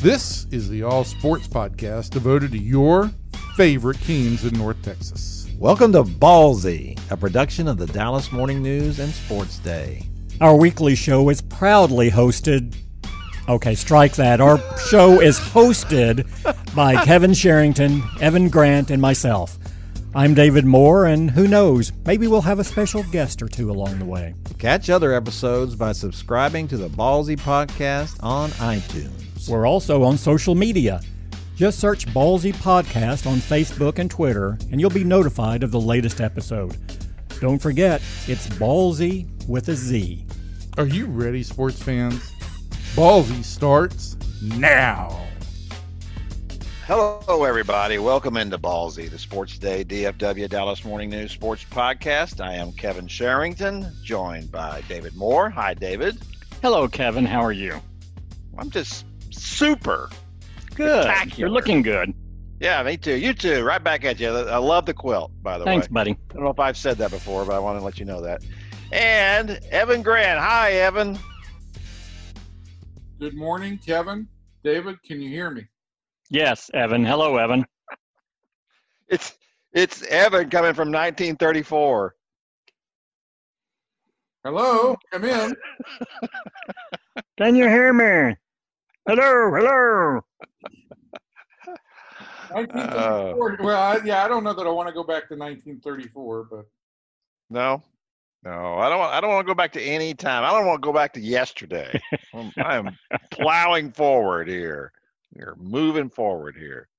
This is the All Sports Podcast devoted to your favorite teams in North Texas. Welcome to Ballzy, a production of the Dallas Morning News and Sports Day. Our weekly show is proudly hosted. Okay, strike that. Our show is hosted by Kevin Sherrington, Evan Grant, and myself. I'm David Moore, and who knows, maybe we'll have a special guest or two along the way. Catch other episodes by subscribing to the Ballzy Podcast on iTunes. We're also on social media. Just search Ballzy Podcast on Facebook and Twitter, and you'll be notified of the latest episode. Don't forget, it's Ballzy with a Z. Are you ready, sports fans? Ballzy starts now. Hello, everybody. Welcome into Ballzy, the Sports Day DFW Dallas Morning News Sports Podcast. I am Kevin Sherrington, joined by David Moore. Hi, David. Hello, Kevin. How are you? I'm just super. Good. You're looking good. Yeah, me too. You too. Right back at you. I love the quilt, by the way. Thanks, way. buddy. I don't know if I've said that before, but I want to let you know that. And Evan Grant. Hi, Evan. Good morning, Kevin. David, can you hear me? Yes, Evan. Hello, Evan. It's it's Evan coming from 1934. Hello, come in. Can you hear me? Hello, hello. 1934. well, I, yeah, I don't know that I want to go back to 1934, but No, no, I don't. want- I don't want to go back to any time. I don't want to go back to yesterday. I'm- I am plowing forward here. We're moving forward here.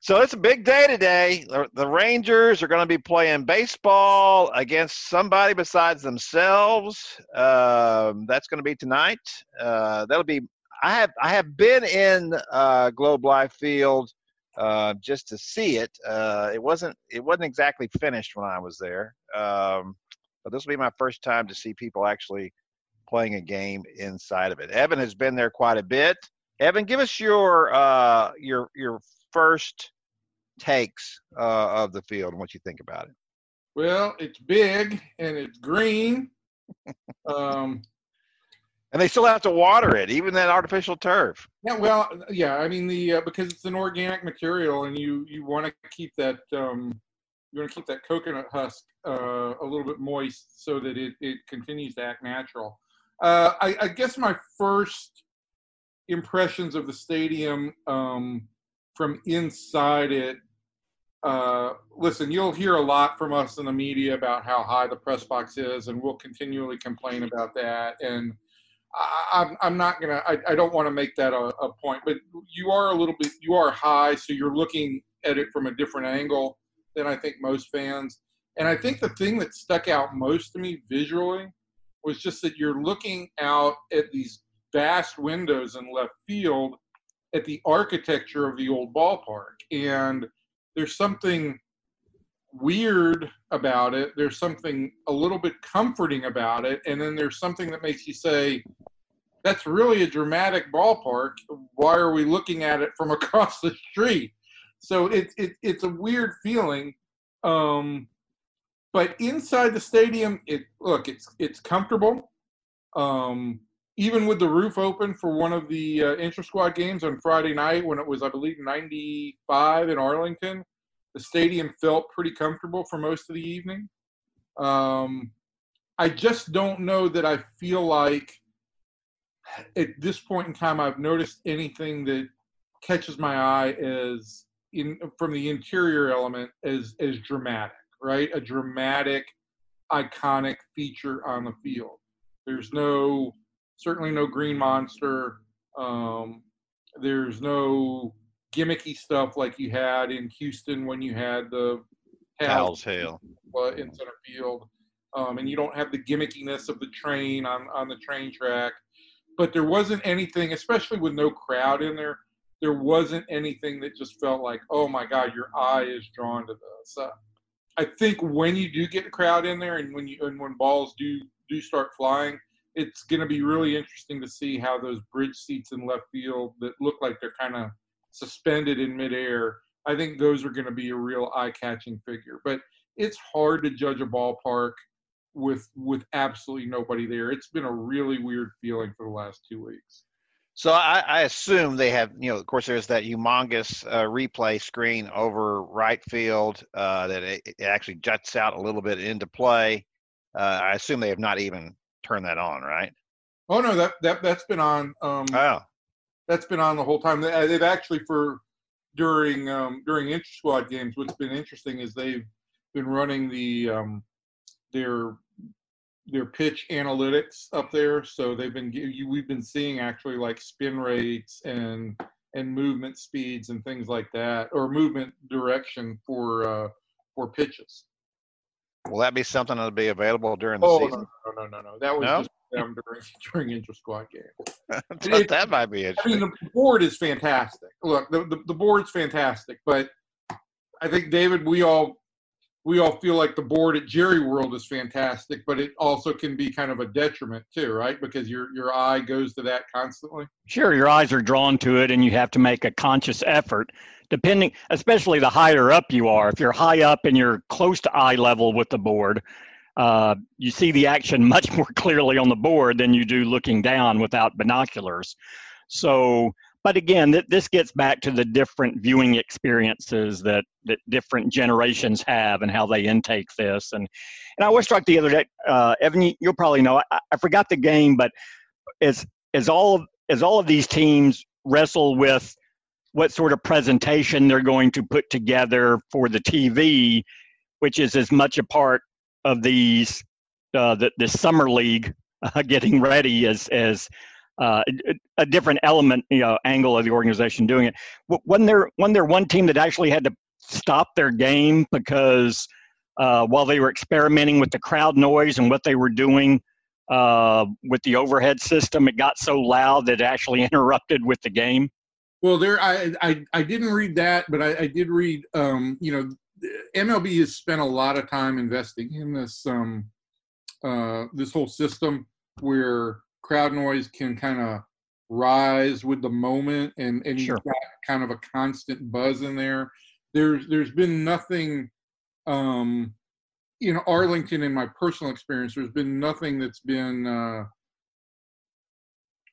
So it's a big day today. The- The Rangers are going to be playing baseball against somebody besides themselves. Um, that's going to be tonight. Uh, that'll be. I have I have been in uh, Globe Life Field uh, just to see it. Uh, it wasn't it wasn't exactly finished when I was there, um, but this will be my first time to see people actually playing a game inside of it. Evan has been there quite a bit. Evan, give us your uh, your your first takes uh, of the field and what you think about it. well, it's big and it's green. um, And they still have to water it, even that artificial turf. yeah, well, yeah. I mean, the uh, because it's an organic material, and you you want to keep that um, you want to keep that coconut husk uh, a little bit moist so that it it continues to act natural. Uh, I, I guess my first impressions of the stadium um, from inside it. Uh, listen, you'll hear a lot from us in the media about how high the press box is, and we'll continually complain about that. And I, I'm, I'm not gonna. I, I don't want to make that a, a point, but you are a little bit. You are high, so you're looking at it from a different angle than I think most fans. And I think the thing that stuck out most to me visually was just that you're looking out at these vast windows in left field at the architecture of the old ballpark. And there's something weird about it. There's something a little bit comforting about it. And then there's something that makes you say, that's really a dramatic ballpark. Why are we looking at it from across the street? So it, it, it's a weird feeling. Um, but inside the stadium, it look it's it's comfortable. Um, even with the roof open for one of the uh, intra squad games on Friday night when it was, I believe, 95 in Arlington, the stadium felt pretty comfortable for most of the evening. Um, I just don't know that I feel like at this point in time I've noticed anything that catches my eye as in from the interior element as as dramatic, right? A dramatic, iconic feature on the field. There's no certainly no green monster. Um, there's no gimmicky stuff like you had in Houston when you had the Tal's Hill. uh, in center field, um, and you don't have the gimmickiness of the train on on the train track. But there wasn't anything, especially with no crowd in there. There wasn't anything that just felt like, oh my God, your eye is drawn to this. Uh, I think when you do get a crowd in there, and when you and when balls do do start flying, it's going to be really interesting to see how those bridge seats in left field that look like they're kind of suspended in midair. I think those are going to be a real eye-catching figure. But it's hard to judge a ballpark with with absolutely nobody there. It's been a really weird feeling for the last two weeks. So I, I assume they have, you know, of course, there's that humongous uh, replay screen over right field uh, that it, it actually juts out a little bit into play. Uh, I assume they have not even turned that on, right? Oh no, that that that's been on. Um, Oh, that's been on the whole time. They- They've actually for during um, during inter squad games. What's been interesting is they've been running the um, their their pitch analytics up there. So they've been we've been seeing actually like spin rates and and movement speeds and things like that, or movement direction for uh, for pitches. will that be something that'll be available during the Oh no season? no no no no! That was No? just them during during inter squad games. But that might be I mean, the board is fantastic. Look, the, the, the board's fantastic, but I think David, we all we all feel like the board at Jerry World is fantastic, but it also can be kind of a detriment too, right? Because your your eye goes to that constantly. Sure, your eyes are drawn to it, and you have to make a conscious effort. Depending, especially the higher up you are. If you're high up and you're close to eye level with the board, uh, you see the action much more clearly on the board than you do looking down without binoculars. So, but again, th- this gets back to the different viewing experiences that that different generations have and how they intake this. And and I was struck the other day, uh, Evan, you, you'll probably know. I, I forgot the game, but as as all of as all of these teams wrestle with what sort of presentation they're going to put together for the TV, which is as much a part of these uh, the the summer league uh, getting ready as as uh, a, different element, you know, angle of the organization doing it. W- Wasn't there wasn't there one team that actually had to stop their game because uh, while they were experimenting with the crowd noise and what they were doing uh, with the overhead system, it got so loud that it actually interrupted with the game. Well, there I I, I didn't read that, but I, I did read. Um, you know, MLB has spent a lot of time investing in this um, uh, this whole system where crowd noise can kind of rise with the moment, and and Sure. you've got kind of a constant buzz in there. There's there's been nothing. Um, you know, Arlington, in my personal experience, there's been nothing that's been uh,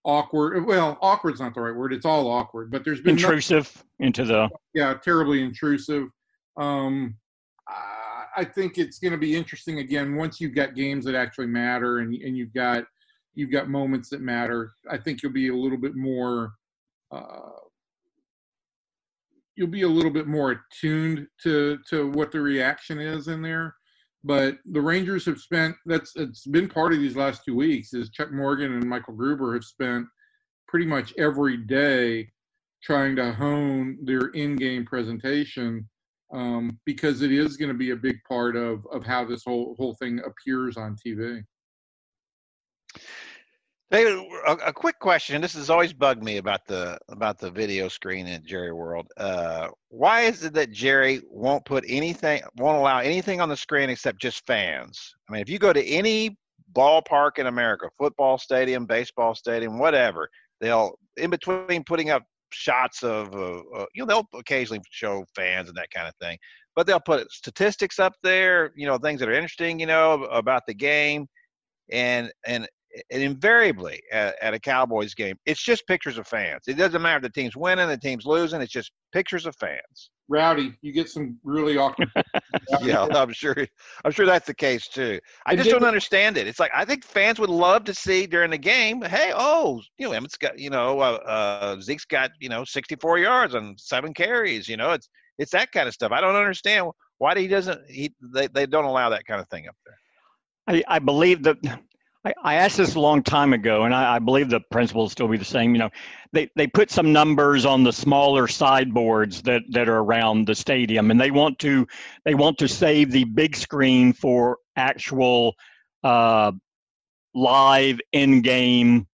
awkward. Well, awkward's not the right word. It's all awkward, but there's been nothing Intrusive into the yeah, terribly intrusive. Um, I- think it's going to be interesting again once you've got games that actually matter and and you've got you've got moments that matter. I think you'll be a little bit more. Uh, you'll be a little bit more attuned to to what the reaction is in there. But the Rangers have spent that's it's been part of these last two weeks is Chuck Morgan and Michael Gruber have spent pretty much every day trying to hone their in-game presentation um, because it is going to be a big part of of how this whole whole thing appears on TV. David, a, a quick question. This has always bugged me about the about the video screen at Jerry World. Uh, why is it that Jerry won't put anything, won't allow anything on the screen except just fans? I mean, if you go to any ballpark in America, football stadium, baseball stadium, whatever, they'll in between putting up shots of, uh, uh, you know, they'll occasionally show fans and that kind of thing, but they'll put statistics up there, you know, things that are interesting, you know, about the game, and and and invariably at, at a Cowboys game, it's just pictures of fans. It doesn't matter if the team's winning, the team's losing. It's just pictures of fans. Rowdy, you get some really awkward. Yeah, I'm sure. I'm sure that's the case too. I And just don't understand it. It's like I think fans would love to see during the game. Hey, oh, you know, Emmett's got, you know, uh, uh, Zeke's got, you know, 64 yards and seven carries. You know, it's it's that kind of stuff. I don't understand why he doesn't. He they, they don't allow that kind of thing up there. I, I believe that I, asked this a long time ago, and I, I believe the principle will still be the same. You know, they, they put some numbers on the smaller sideboards that, that are around the stadium, and they want to they want to save the big screen for actual uh, live in-game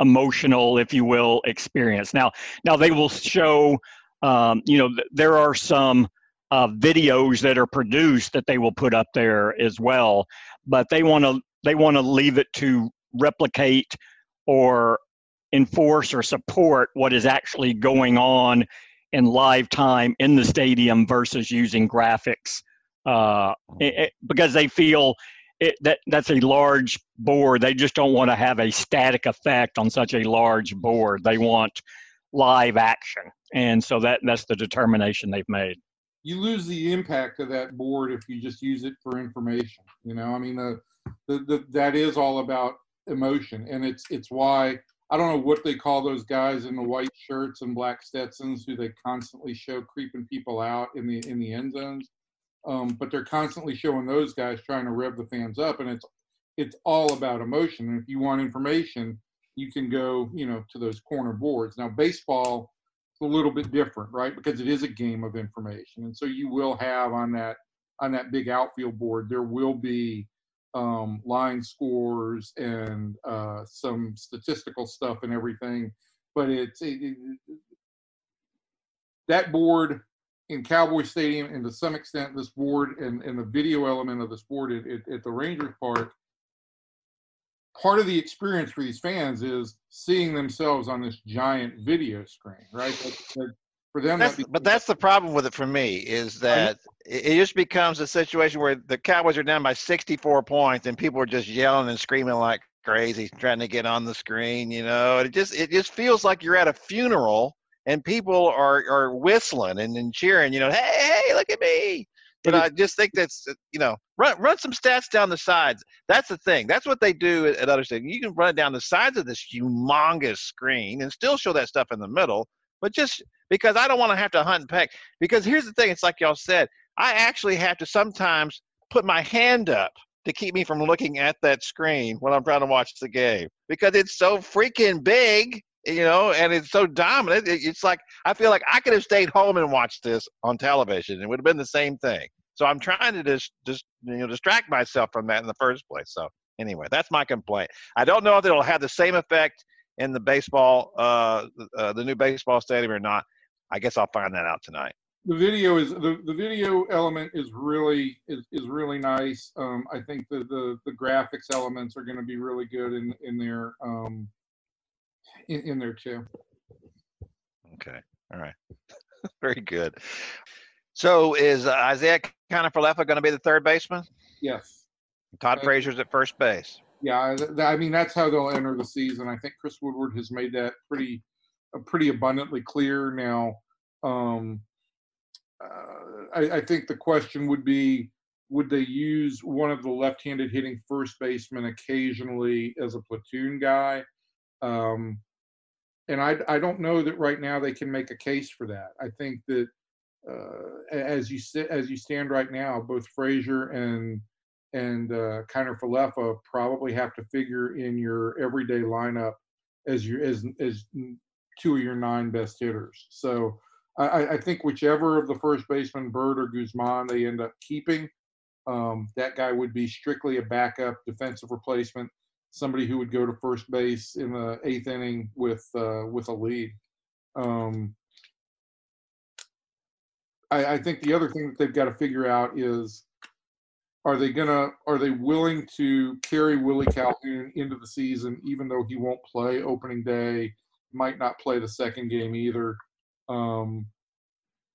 emotional, if you will, experience. Now, now they will show. Um, you know, th- there are some uh, videos that are produced that they will put up there as well but they want to they want to leave it to replicate or enforce or support what is actually going on in live time in the stadium versus using graphics uh, it- it- because they feel it, that that's a large board. They just don't want to have a static effect on such a large board. They want live action, and so that that's the determination they've made. You lose the impact of that board if you just use it for information. You know, I mean, the, the, that is all about emotion, and it's it's why I don't know what they call those guys in the white shirts and black Stetsons who they constantly show creeping people out in the in the end zones. Um, but they're constantly showing those guys trying to rev the fans up, and it's it's all about emotion. And if you want information, you can go, you know, to those corner boards. Now, baseball a little bit different, right? Because it is a game of information, and so you will have on that on that big outfield board, there will be um, line scores and uh, some statistical stuff and everything. But it's it, it, that board in Cowboy Stadium, and to some extent, this board and, and the video element of this board at, at, the Rangers Park. Part of the experience for these fans is seeing themselves on this giant video screen, right? That, that, for them, That's, that but that's the problem with it for me is that it just becomes a situation where the Cowboys are down by 64 points and people are just yelling and screaming like crazy, trying to get on the screen. You know, and it just it just feels like you're at a funeral and people are are whistling and, and cheering. You know, hey, hey, look at me. But I just think that's you know run run some stats down the sides. That's the thing. That's what they do at, at other stadiums. You can run it down the sides of this humongous screen and still show that stuff in the middle. But just because I don't want to have to hunt and peck. Because here's the thing. It's like y'all said. I actually have to sometimes put my hand up to keep me from looking at that screen when I'm trying to watch the game because it's so freaking big, you know, and it's so dominant. It's like I feel like I could have stayed home and watched this on television. It would have been the same thing. So I'm trying to just just you know distract myself from that in the first place. So anyway, that's my complaint. I don't know if it'll have the same effect in the baseball, uh, uh the new baseball stadium or not. I guess I'll find that out tonight the video is the, the video element is really is, is really nice. Um, I think the, the the graphics elements are going to be really good in in there um, in, in there too. Okay. All right. Very good. So is uh, Isiah Kiner-Falefa going to be the third baseman? Yes. Todd Uh, Frazier's at first base. Yeah, I mean that's how they'll enter the season. I think Chris Woodward has made that pretty pretty abundantly clear now. Um, uh, I, I think the question would be would they use one of the left-handed hitting first basemen occasionally as a platoon guy um, and I, I don't know that right now they can make a case for that i think that uh, as you sit as you stand right now both frazier and and uh, Kiner-Falefa probably have to figure in your everyday lineup as your as as two of your nine best hitters so I, I think whichever of the first baseman, Bird or Guzman, they end up keeping, um, that guy would be strictly a backup defensive replacement, somebody who would go to first base in the eighth inning with uh, with a lead. Um, I, I think the other thing that they've got to figure out is are they gonna are they willing to carry Willie Calhoun into the season even though he won't play opening day, might not play the second game either. Um,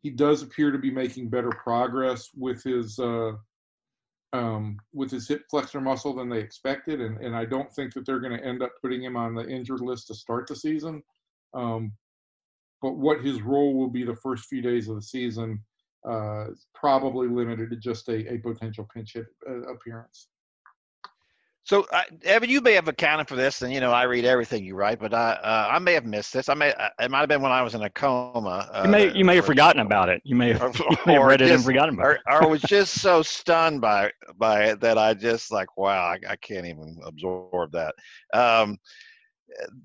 he does appear to be making better progress with his uh, um, with his hip flexor muscle than they expected, and, and I don't think that they're going to end up putting him on the injured list to start the season. Um, but what his role will be the first few days of the season uh, is probably limited to just a, a potential pinch hit uh, appearance. So, uh, Evan, you may have accounted for this, and you know I read everything you write, but I uh, I may have missed this. I may uh, it might have been when I was in a coma. Uh, You may you may have or- forgotten about it. You may have, or, you may have read it and forgotten about it. or, or was just so stunned by by it that I just like wow I, I can't even absorb that. Um,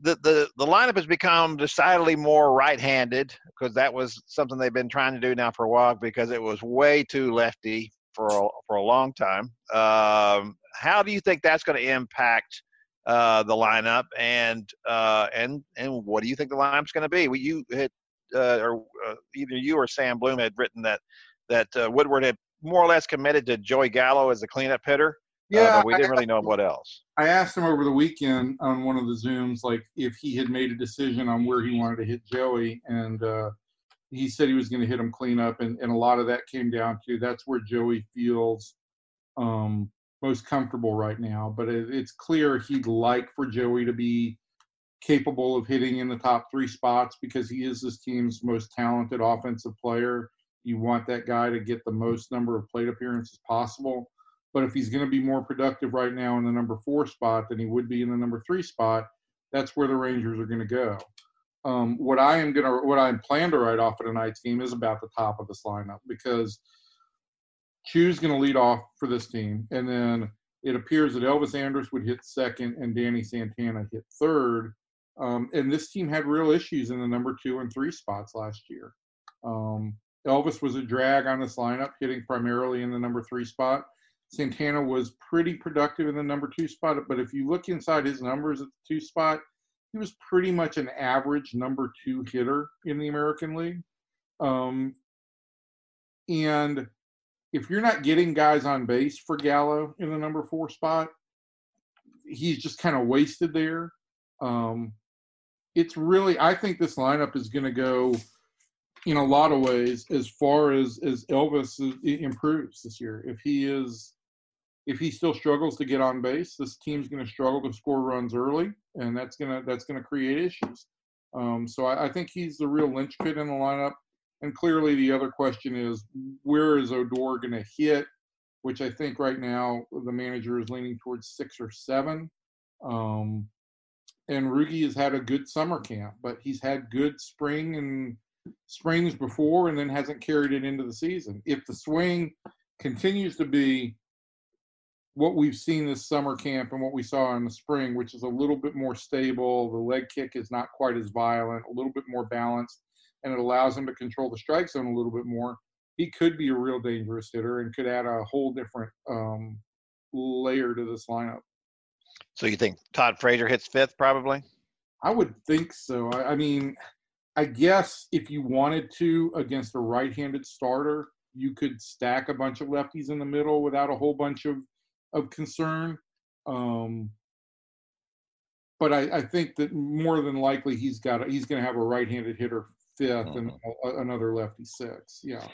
the the the lineup has become decidedly more right-handed because that was something they've been trying to do now for a while because it was way too lefty for a, for a long time. Um, how do you think that's going to impact uh, the lineup and uh, and and what do you think the lineup's going to be? Well, you had uh, or uh, either you or Sam Blum had written that that uh, Woodward had more or less committed to Joey Gallo as the cleanup hitter. uh, but we didn't really know what else. I asked him over the weekend on one of the Zooms, like if he had made a decision on where he wanted to hit Joey, and uh, he said he was going to hit him clean up, and, and a lot of that came down to that's where Joey feels um, most comfortable right now. But it, it's clear he'd like for Joey to be capable of hitting in the top three spots because he is this team's most talented offensive player. You want that guy to get the most number of plate appearances possible. But if he's going to be more productive right now in the number four spot than he would be in the number three spot, that's where the Rangers are going to go. Um, what I am to, what I plan to write off at of tonight's team is about the top of this lineup because going to lead off for this team, and then it appears that Elvis Andrus would hit second and Danny Santana hit third. Um, and this team had real issues in the number two and three spots last year. Um, Elvis was a drag on this lineup, hitting primarily in the number three spot. Santana was pretty productive in the number two spot, but if you look inside his numbers at the two spot, he was pretty much an average number two hitter in the American League. Um, and if you're not getting guys on base for Gallo in the number four spot, he's just kind of wasted there. Um, it's really, I think this lineup is going to go in a lot of ways as far as as Elvis improves this year. If he is, if he still struggles to get on base, this team's going to struggle to score runs early, and that's gonna that's going to create issues. Um, so I, I think he's the real linchpin in the lineup. And clearly, the other question is where is Odor going to hit? Which I think right now the manager is leaning towards six or seven. Um, and Rougie has had a good summer camp, but he's had good spring and springs before and then hasn't carried it into the season. If the swing continues to be what we've seen this summer camp and what we saw in the spring, which is a little bit more stable, the leg kick is not quite as violent, a little bit more balanced, and it allows him to control the strike zone a little bit more. He could be a real dangerous hitter and could add a whole different um, layer to this lineup. So you think Todd Frazier hits fifth, probably? I would think so. I, I mean, I guess if you wanted to against a right-handed starter, you could stack a bunch of lefties in the middle without a whole bunch of of concern. Um, but I, I, think that more than likely he's got a, he's going to have a right-handed hitter 5th mm-hmm. and a, another lefty six. Yeah,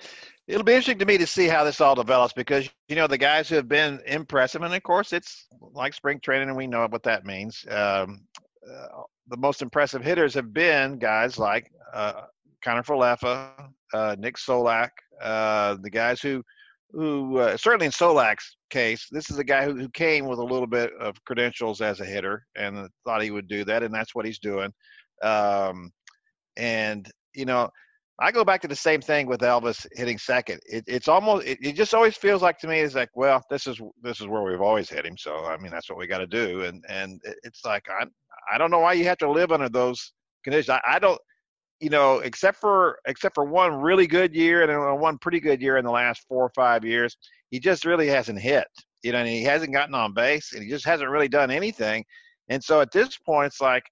it'll be interesting to me to see how this all develops because you know the guys who have been impressive, and of course it's like spring training, and we know what that means. Um, uh, the most impressive hitters have been guys like uh, Kiner Falefa, uh, Nick Solak, uh, the guys who, who uh, certainly in Solak's case, this is a guy who, who came with a little bit of credentials as a hitter and thought he would do that, and that's what he's doing. Um, and you know, I go back to the same thing with Elvis hitting second. It, it's almost it, it, just always feels like to me it's like, well, this is this is where we've always hit him. So I mean, that's what we got to do. And and it's like I I don't know why you have to live under those conditions. I, I don't, you know, except for except for one really good year and one pretty good year in the last four or five years, he just really hasn't hit. You know, and he hasn't gotten on base, and he just hasn't really done anything. And so at this point, it's like,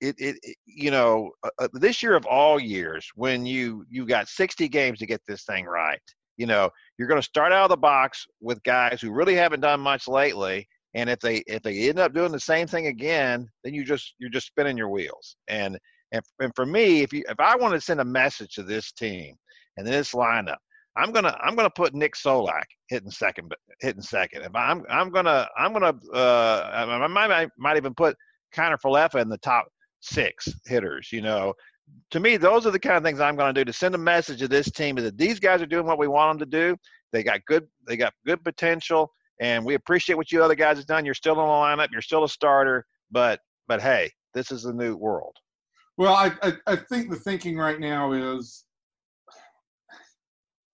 it, it, it you know, uh, uh this year of all years, when you you got 60 games to get this thing right, you know, you're going to start out of the box with guys who really haven't done much lately, and if they if they end up doing the same thing again then you just you're just spinning your wheels and and, and for me if you if i want to send a message to this team and this lineup i'm gonna i'm gonna put nick solak hitting second hitting second if i'm i'm gonna i'm gonna uh i might i might even put Kiner Falefa in the top six hitters you know to me those are the kind of things i'm going to do to send a message to this team is that these guys are doing what we want them to do they got good they got good potential and we appreciate what you other guys have done. You're still in the lineup. You're still a starter, but but hey, this is the new world. Well, I, I, I think the thinking right now is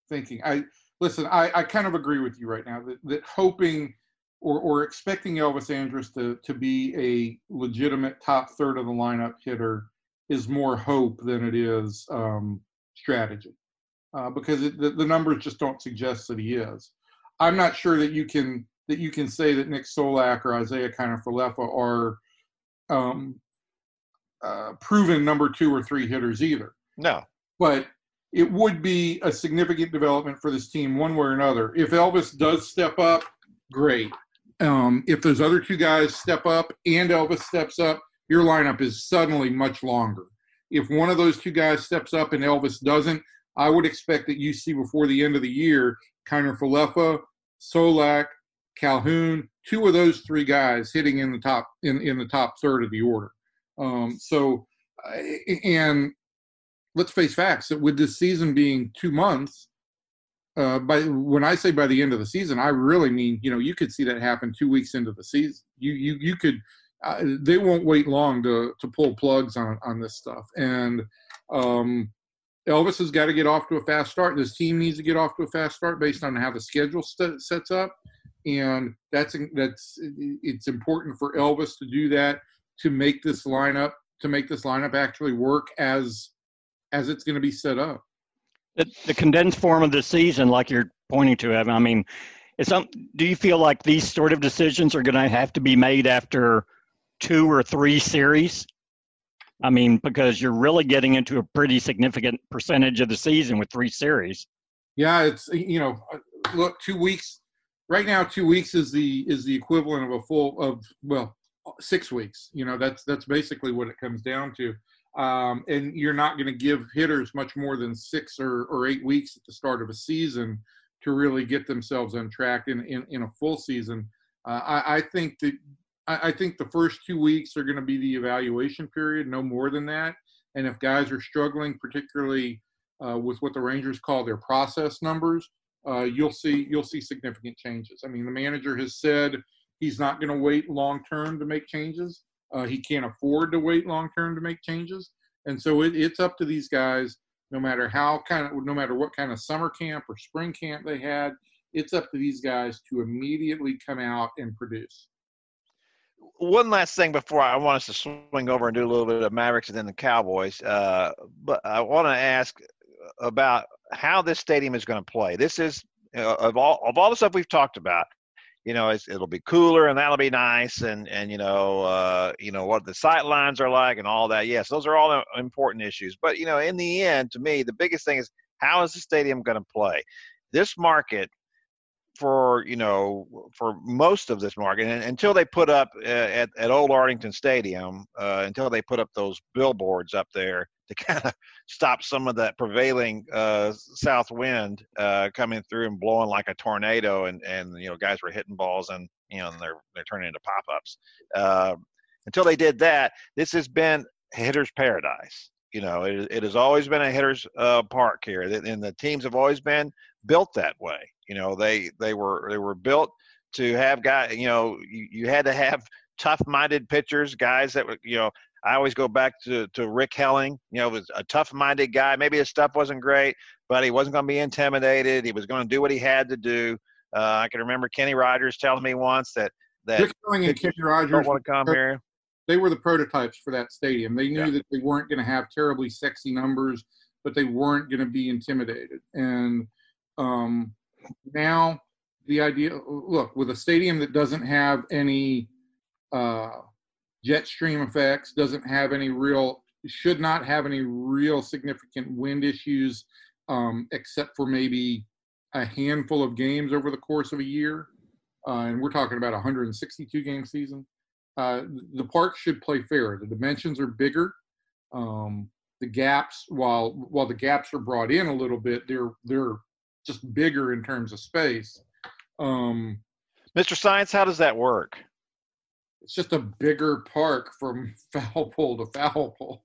thinking. I listen. I, I kind of agree with you right now that, that hoping or, or expecting Elvis Andrus to to be a legitimate top third of the lineup hitter is more hope than it is um, strategy, uh, because it, the, the numbers just don't suggest that he is. I'm not sure that you can that you can say that Nick Solak or Isiah Kiner Falefa are um, uh, proven number two or three hitters either. No, but it would be a significant development for this team one way or another. If Elvis does step up, great. Um, if those other two guys step up and Elvis steps up, your lineup is suddenly much longer. If one of those two guys steps up and Elvis doesn't, I would expect that you see before the end of the year Kiner Falefa, Solak, Calhoun, two of those three guys hitting in the top in, in the top third of the order. Um, so, and let's face facts that with this season being two months, uh, by when I say by the end of the season, I really mean you know you could see that happen two weeks into the season. You you you could uh, they won't wait long to to pull plugs on on this stuff. And um, Elvis has got to get off to a fast start. This team needs to get off to a fast start based on how the schedule st- sets up, and that's that's it's important for Elvis to do that to make this lineup to make this lineup actually work as as it's going to be set up. The, the condensed form of the season, like you're pointing to, Evan. I mean, is some. Do you feel like these sort of decisions are going to have to be made after two or three series? I mean, because you're really getting into a pretty significant percentage of the season with three series. Yeah, it's you know, look, two weeks. Right now, two weeks is the is the equivalent of a full of well, six weeks. You know, that's that's basically what it comes down to. Um, and you're not going to give hitters much more than six or, or eight weeks at the start of a season to really get themselves on track in, in, in a full season. Uh, I, I, think that I, I, think the first two weeks are going to be the evaluation period, no more than that. And if guys are struggling, particularly uh, with what the Rangers call their process numbers, uh, you'll see you'll see significant changes. I mean, the manager has said he's not going to wait long term to make changes. Uh, he can't afford to wait long term to make changes, and so it, it's up to these guys. No matter how kind of, no matter what kind of summer camp or spring camp they had, it's up to these guys to immediately come out and produce. One last thing before I want us to swing over and do a little bit of Mavericks and then the Cowboys. Uh, but I want to ask about how this stadium is going to play. This is uh, of all of all the stuff we've talked about you know it'll be cooler and that'll be nice and and you know uh, you know what the sight lines are like and all that. Yes those are all important issues but you know in the end to me the biggest thing is how is the stadium going to play? This market for you know for most of this market and until they put up uh, at, at old arlington stadium uh, until they put up those billboards up there to kind of stop some of that prevailing uh, south wind uh, coming through and blowing like a tornado, and and you know guys were hitting balls and you know and they're they're turning into pop ups. Uh, until they did that, this has been hitter's paradise. You know, it, it has always been a hitter's uh, park here, and the teams have always been built that way. You know, they they were they were built to have guys. You know, you, you had to have tough-minded pitchers, guys that were you know I always go back to, to Rick Helling. You know, was a tough-minded guy. Maybe his stuff wasn't great, but he wasn't going to be intimidated. He was going to do what he had to do. Uh, I can remember Kenny Rogers telling me once that that Rick Helling and Kenny Rogers don't want to come here. They were the prototypes for that stadium. They knew Yeah. that they weren't going to have terribly sexy numbers, but they weren't going to be intimidated. And um, now the idea, look, with a stadium that doesn't have any uh, jet stream effects, doesn't have any real, should not have any real significant wind issues, um, except for maybe a handful of games over the course of a year. Uh, and we're talking about a 162 game season. Uh, the park should play fair. The dimensions are bigger. Um, the gaps, while while the gaps are brought in a little bit, they're they're just bigger in terms of space. Um, Mr. Science, how does that work? It's just a bigger park from foul pole to foul pole.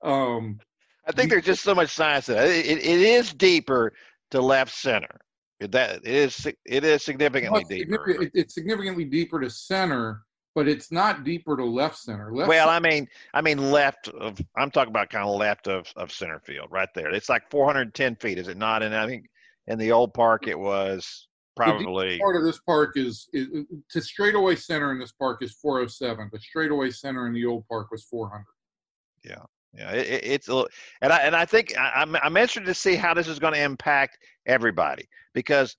um, I think there's just so much science in it. It, it, it is deeper to left center. It, that it is it is significantly well, deeper. significant- it- it's significantly deeper to center, but it's not deeper to left center. Left Well, center- I mean, I mean left of. I'm talking about kind of left of, of center field, right there. It's like 410 feet, is it not? And I think in the old park it was probably part of this park is, is to straightaway center in this park is 407, but straightaway center in the old park was 400. Yeah, it, it- it's a little, and I and I think I, I'm I'm interested to see how this is going to impact everybody because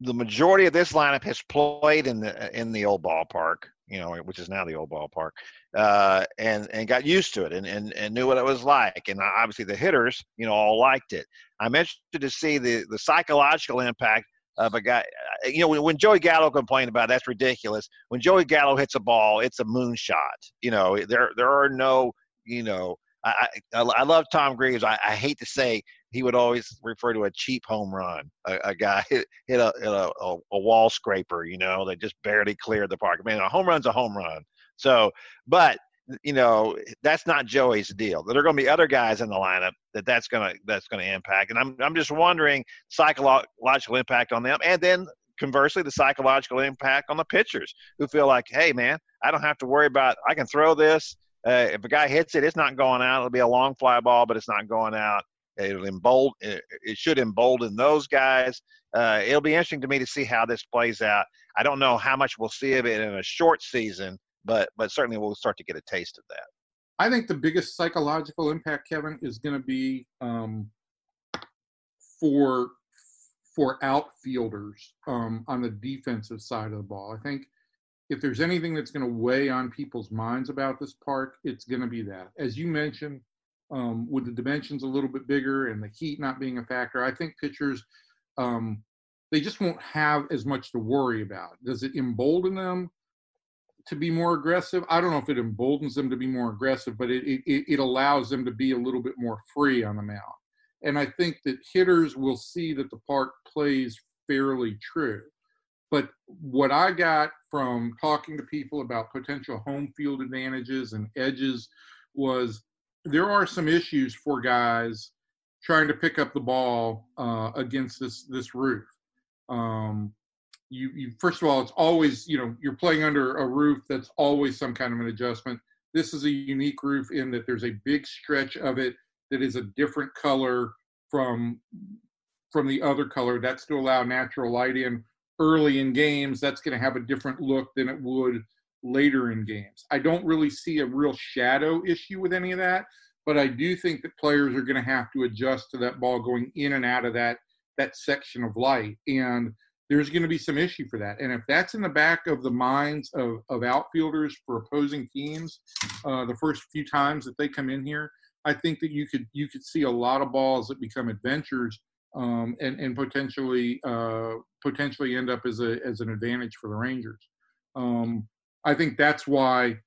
the majority of this lineup has played in the in the old ballpark, you know, which is now the old ballpark, uh, and and got used to it and, and and knew what it was like, and obviously the hitters, you know, all liked it. I'm interested to see the the psychological impact of a guy. uh, You know, when, when Joey Gallo complained about that's ridiculous. When Joey Gallo hits a ball, it's a moonshot. You know, there there are no, you know, I, I, I love Tom Greaves. I, I hate to say he would always refer to a cheap home run. A, a guy hit, hit, a, hit a, a, a, wall scraper, you know, that just barely cleared the park. I mean, a home run's a home run. So, but you know, that's not Joey's deal. There are going to be other guys in the lineup that that's going to that's going to impact. And I'm I'm just wondering psychological impact on them, and then conversely, the psychological impact on the pitchers who feel like, hey, man, I don't have to worry about. I can throw this. Uh, if a guy hits it, it's not going out. It'll be a long fly ball, but it's not going out. It'll embold. It should embolden those guys. Uh, it'll be interesting to me to see how this plays out. I don't know how much we'll see of it in a short season, but but certainly we'll start to get a taste of that. I think the biggest psychological impact, Kevin, is going to be um, for for outfielders um, on the defensive side of the ball. I think if there's anything that's going to weigh on people's minds about this park, it's going to be that. As you mentioned, um, with the dimensions a little bit bigger and the heat not being a factor, I think pitchers um, they just won't have as much to worry about. Does it embolden them to be more aggressive? I don't know if it emboldens them to be more aggressive, but it it, it allows them to be a little bit more free on the mound. And I think that hitters will see that the park plays fairly true. But what I got from talking to people about potential home field advantages and edges was there are some issues for guys trying to pick up the ball uh, against this this roof. Um, you, you first of all, it's always you know you're playing under a roof that's always some kind of an adjustment. This is a unique roof in that there's a big stretch of it that is a different color from from the other color. That's to allow natural light in early in games, that's going to have a different look than it would later in games. I don't really see a real shadow issue with any of that, but I do think that players are going to have to adjust to that ball going in and out of that that section of light and there's going to be some issue for that. And if that's in the back of the minds of, of outfielders for opposing teams, uh, the first few times that they come in here, I think that you could you could see a lot of balls that become adventures um, and and potentially uh, potentially end up as a as an advantage for the Rangers. Um, I think that's why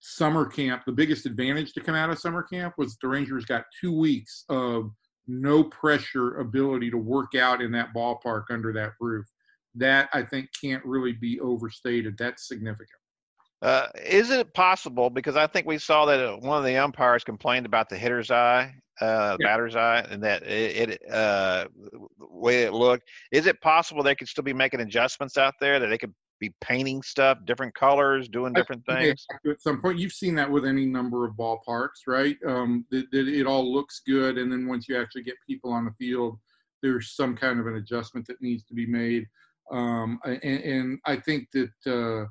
summer camp, the biggest advantage to come out of summer camp was the Rangers got two weeks of no pressure ability to work out in that ballpark under that roof. That I think can't really be overstated. That's significant. Uh, is it possible? Because I think we saw that uh, one of the umpires complained about the hitter's eye, uh, yeah. batter's eye, and that it, it uh, way it looked. Is it possible they could still be making adjustments out there that they could be painting stuff, different colors, doing different things? At some point, you've seen that with any number of ballparks, right? Um, that, that it all looks good, and then once you actually get people on the field, there's some kind of an adjustment that needs to be made. Um, and, and, I think that uh,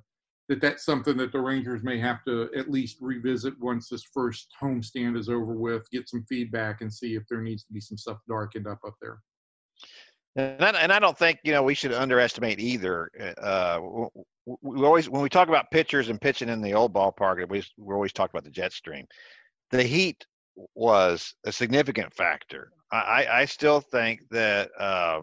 that that's something that the Rangers may have to at least revisit once this first homestand is over with, get some feedback and see if there needs to be some stuff darkened up up there. And I, and I don't think you know we should underestimate either. Uh, we always when we talk about pitchers and pitching in the old ballpark, we we always talk about the jet stream. The heat was a significant factor. I, I still think that uh,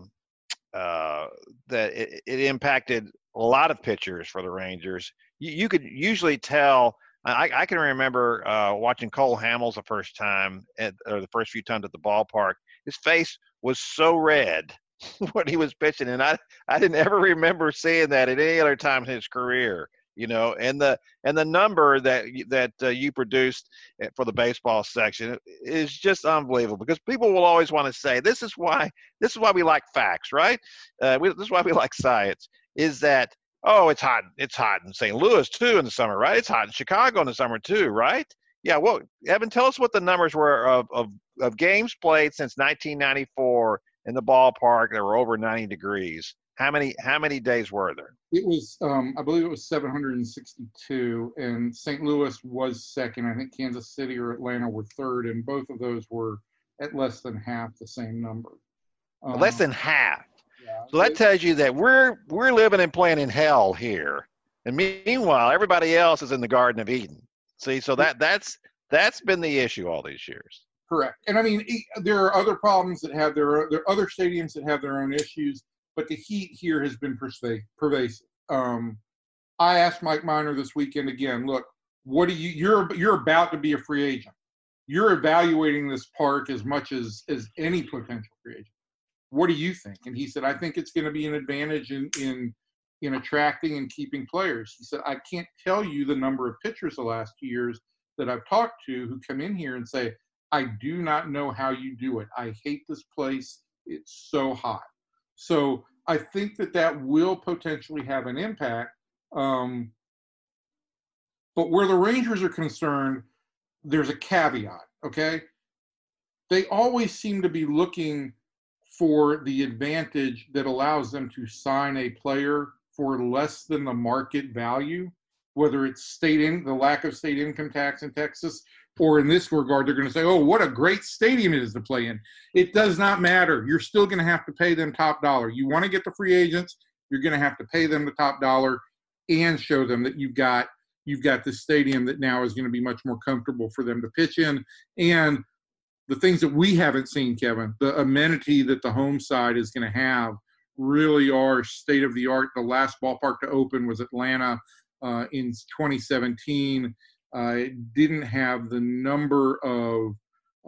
uh, that it, it impacted a lot of pitchers for the Rangers. You, you could usually tell. I, I can remember uh, watching Cole Hamels the first time, at, or the first few times at the ballpark. His face was so red when he was pitching, and I I didn't ever remember seeing that at any other time in his career. You know, and the and the number that that uh, you produced eh, for the baseball section is just unbelievable because people will always want to say this is why this is why we like facts, right? Uh, we, this is why we like science is that oh, it's hot. It's hot in St. Louis too in the summer, right? It's hot in Chicago in the summer too, right? Yeah. Well, Evan, tell us what the numbers were of of, of games played since 1994 in the ballpark that were over 90 degrees. How many how many days were there? It was, um, I believe, it was 762, and St. Louis was second. I think Kansas City or Atlanta were third, and both of those were at less than half the same number. Um, less than half. So that tells you that we're we're living and playing in hell here, and meanwhile everybody else is in the Garden of Eden. See, so that that's that's been the issue all these years. Correct, and I mean there are other problems that have their there are other stadiums that have their own issues, but the heat here has been pervasive. Um, I asked Mike Minor this weekend again. Look, what do you you're you're about to be a free agent. you're evaluating this park as much as as any potential free agent. What do you think? And he said, I think it's going to be an advantage in in in attracting and keeping players. He said, I can't tell you the number of pitchers the last two years that I've talked to who come in here and say, I do not know how you do it. I hate this place. It's so hot. So I think that that will potentially have an impact. Um, but where the Rangers are concerned, there's a caveat, okay? They always seem to be looking for the advantage that allows them to sign a player for less than the market value, whether it's state in the lack of state income tax in Texas, or in this regard, they're going to say, "Oh, what a great stadium it is to play in." It does not matter. You're still going to have to pay them top dollar. You want to get the free agents, you're going to have to pay them the top dollar and show them that you've got you've got this stadium that now is going to be much more comfortable for them to pitch in and the things that we haven't seen kevin the amenity that the home side is going to have really are state of the art the last ballpark to open was atlanta uh, in 2017 uh, didn't have the number of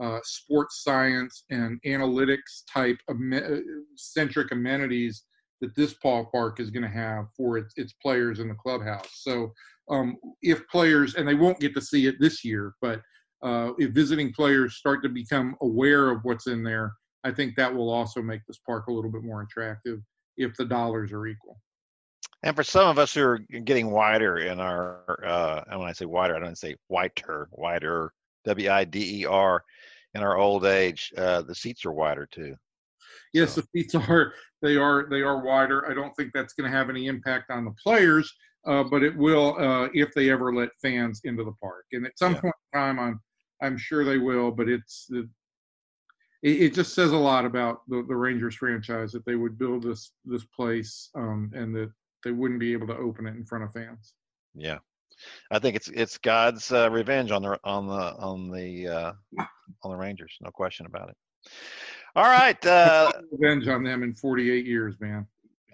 uh, sports science and analytics type centric amenities that this ballpark is going to have for its, its players in the clubhouse. So um, if players, and they won't get to see it this year, but uh, if visiting players start to become aware of what's in there, I think that will also make this park a little bit more attractive if the dollars are equal. And for some of us who are getting wider in our, uh, and when I say wider, I don't say whiter, wider, W I D E R, in our old age, uh, the seats are wider too. Yes, so. the seats are they are they are wider. I don't think that's going to have any impact on the players, uh, but it will uh, if they ever let fans into the park. And at some yeah. point in time, I'm I'm sure they will. But it's it, it just says a lot about the, the Rangers franchise that they would build this this place um, and that they wouldn't be able to open it in front of fans. Yeah, I think it's it's God's uh, revenge on the on the on the uh, on the Rangers, no question about it. All right, uh, revenge on them in 48 years, man.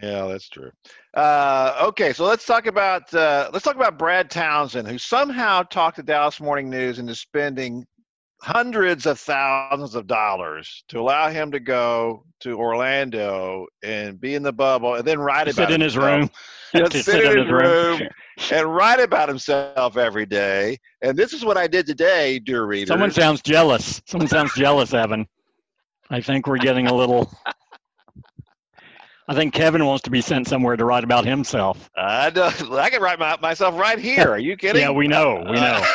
Yeah, that's true. Uh, okay, so let's talk about uh, let's talk about Brad Townsend, who somehow talked to Dallas Morning News into spending hundreds of thousands of dollars to allow him to go to Orlando and be in the bubble and then write about sit in his room. Just sit, sit in his room, room and write about himself every day. And this is what I did today, dear reader. Someone sounds jealous. Someone sounds jealous, Evan. I think we're getting a little. I think Kevin wants to be sent somewhere to write about himself. I do, I can write my, myself right here. Are you kidding? yeah, we know. We know.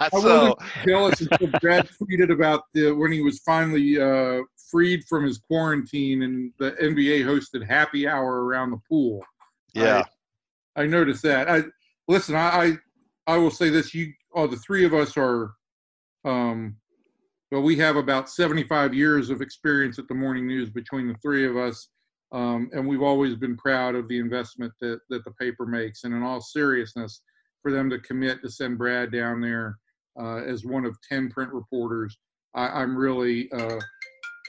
I wasn't jealous until Brad tweeted about the, when he was finally uh, freed from his quarantine and the NBA hosted happy hour around the pool. Yeah, I, I noticed that. I listen. I, I I will say this: you, all the three of us are, um, well, we have about seventy-five years of experience at the Morning News between the three of us. Um, and we've always been proud of the investment that, that the paper makes. And in all seriousness, for them to commit to send Brad down there uh, as one of 10 print reporters, I, am really, uh,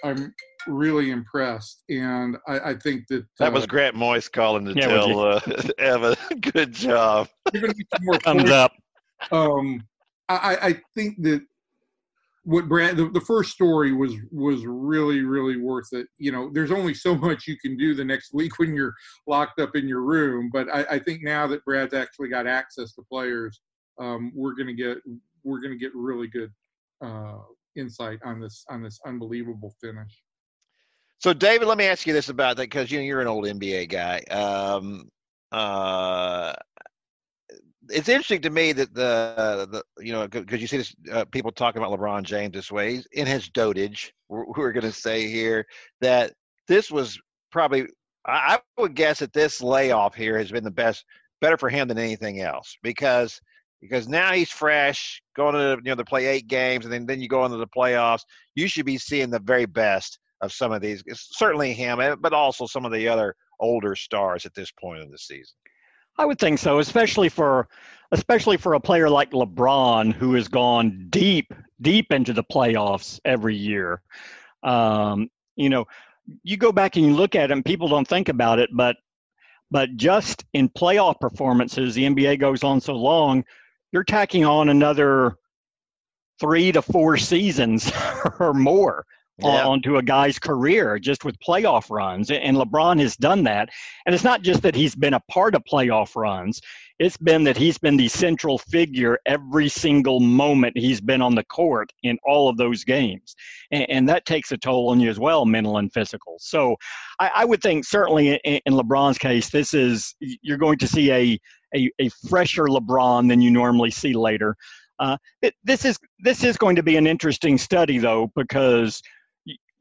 I'm really impressed. And I, I think that that was uh, Grant Moise calling to yeah, tell uh, Evan, good job. Thumbs up. Um, I, I think that what Brad the, the first story was was really really worth it. You know, there's only so much you can do the next week when you're locked up in your room. But I, I think now that Brad's actually got access to players, um, we're gonna get we're gonna get really good uh, insight on this on this unbelievable finish. So, David, let me ask you this about that because you know you're an old NBA guy. Um, uh, it's interesting to me that the, the you know because you see this uh, people talking about LeBron James this way in his dotage. We're, we're going to say here that this was probably I, I would guess that this layoff here has been the best, better for him than anything else because because now he's fresh, going to you know to play eight games, and then then you go into the playoffs. You should be seeing the very best of some of these, certainly him, eh, but also some of the other older stars at this point in the season. I would think so, especially for especially for a player like LeBron who has gone deep deep into the playoffs every year. Um, you know, you go back and you look at him, people don't think about it, but but just in playoff performances, the NBA goes on so long, you're tacking on another three to four seasons or more Yeah. onto a guy's career just with playoff runs. And LeBron has done that. And it's not just that he's been a part of playoff runs, it's been that he's been the central figure every single moment he's been on the court in all of those games. And, and that takes a toll on you as well, mental and physical. So I, I would think, certainly in, in LeBron's case, this is, you're going to see a, a, a fresher LeBron than you normally see later. Uh, it, this is this is going to be an interesting study though because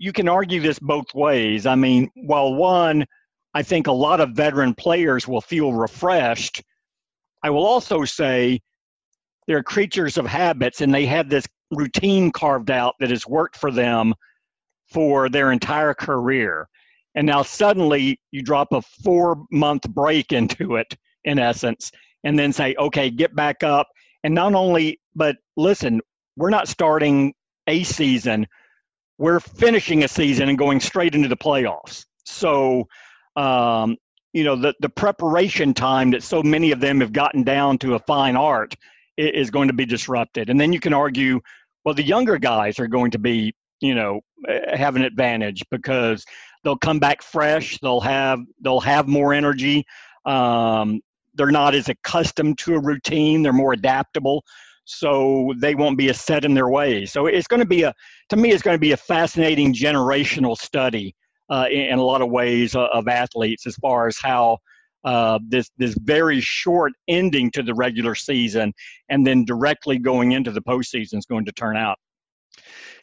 you can argue this both ways. I mean, while one, I think a lot of veteran players will feel refreshed. I will also say they're creatures of habits and they have this routine carved out that has worked for them for their entire career. And now suddenly you drop a four month break into it, in essence, and then say, okay, get back up. And not only, but listen, we're not starting a season, we're finishing a season and going straight into the playoffs. So, um, you know, the, the preparation time that so many of them have gotten down to a fine art is going to be disrupted. And then you can argue, well, the younger guys are going to be, you know, eh, have an advantage because they'll come back fresh. They'll have they'll have more energy. Um, they're not as accustomed to a routine. They're more adaptable, so they won't be as set in their ways. So it's going to be a to me, it's going to be a fascinating generational study uh, in, in a lot of ways uh, of athletes as far as how uh, this this very short ending to the regular season and then directly going into the postseason is going to turn out.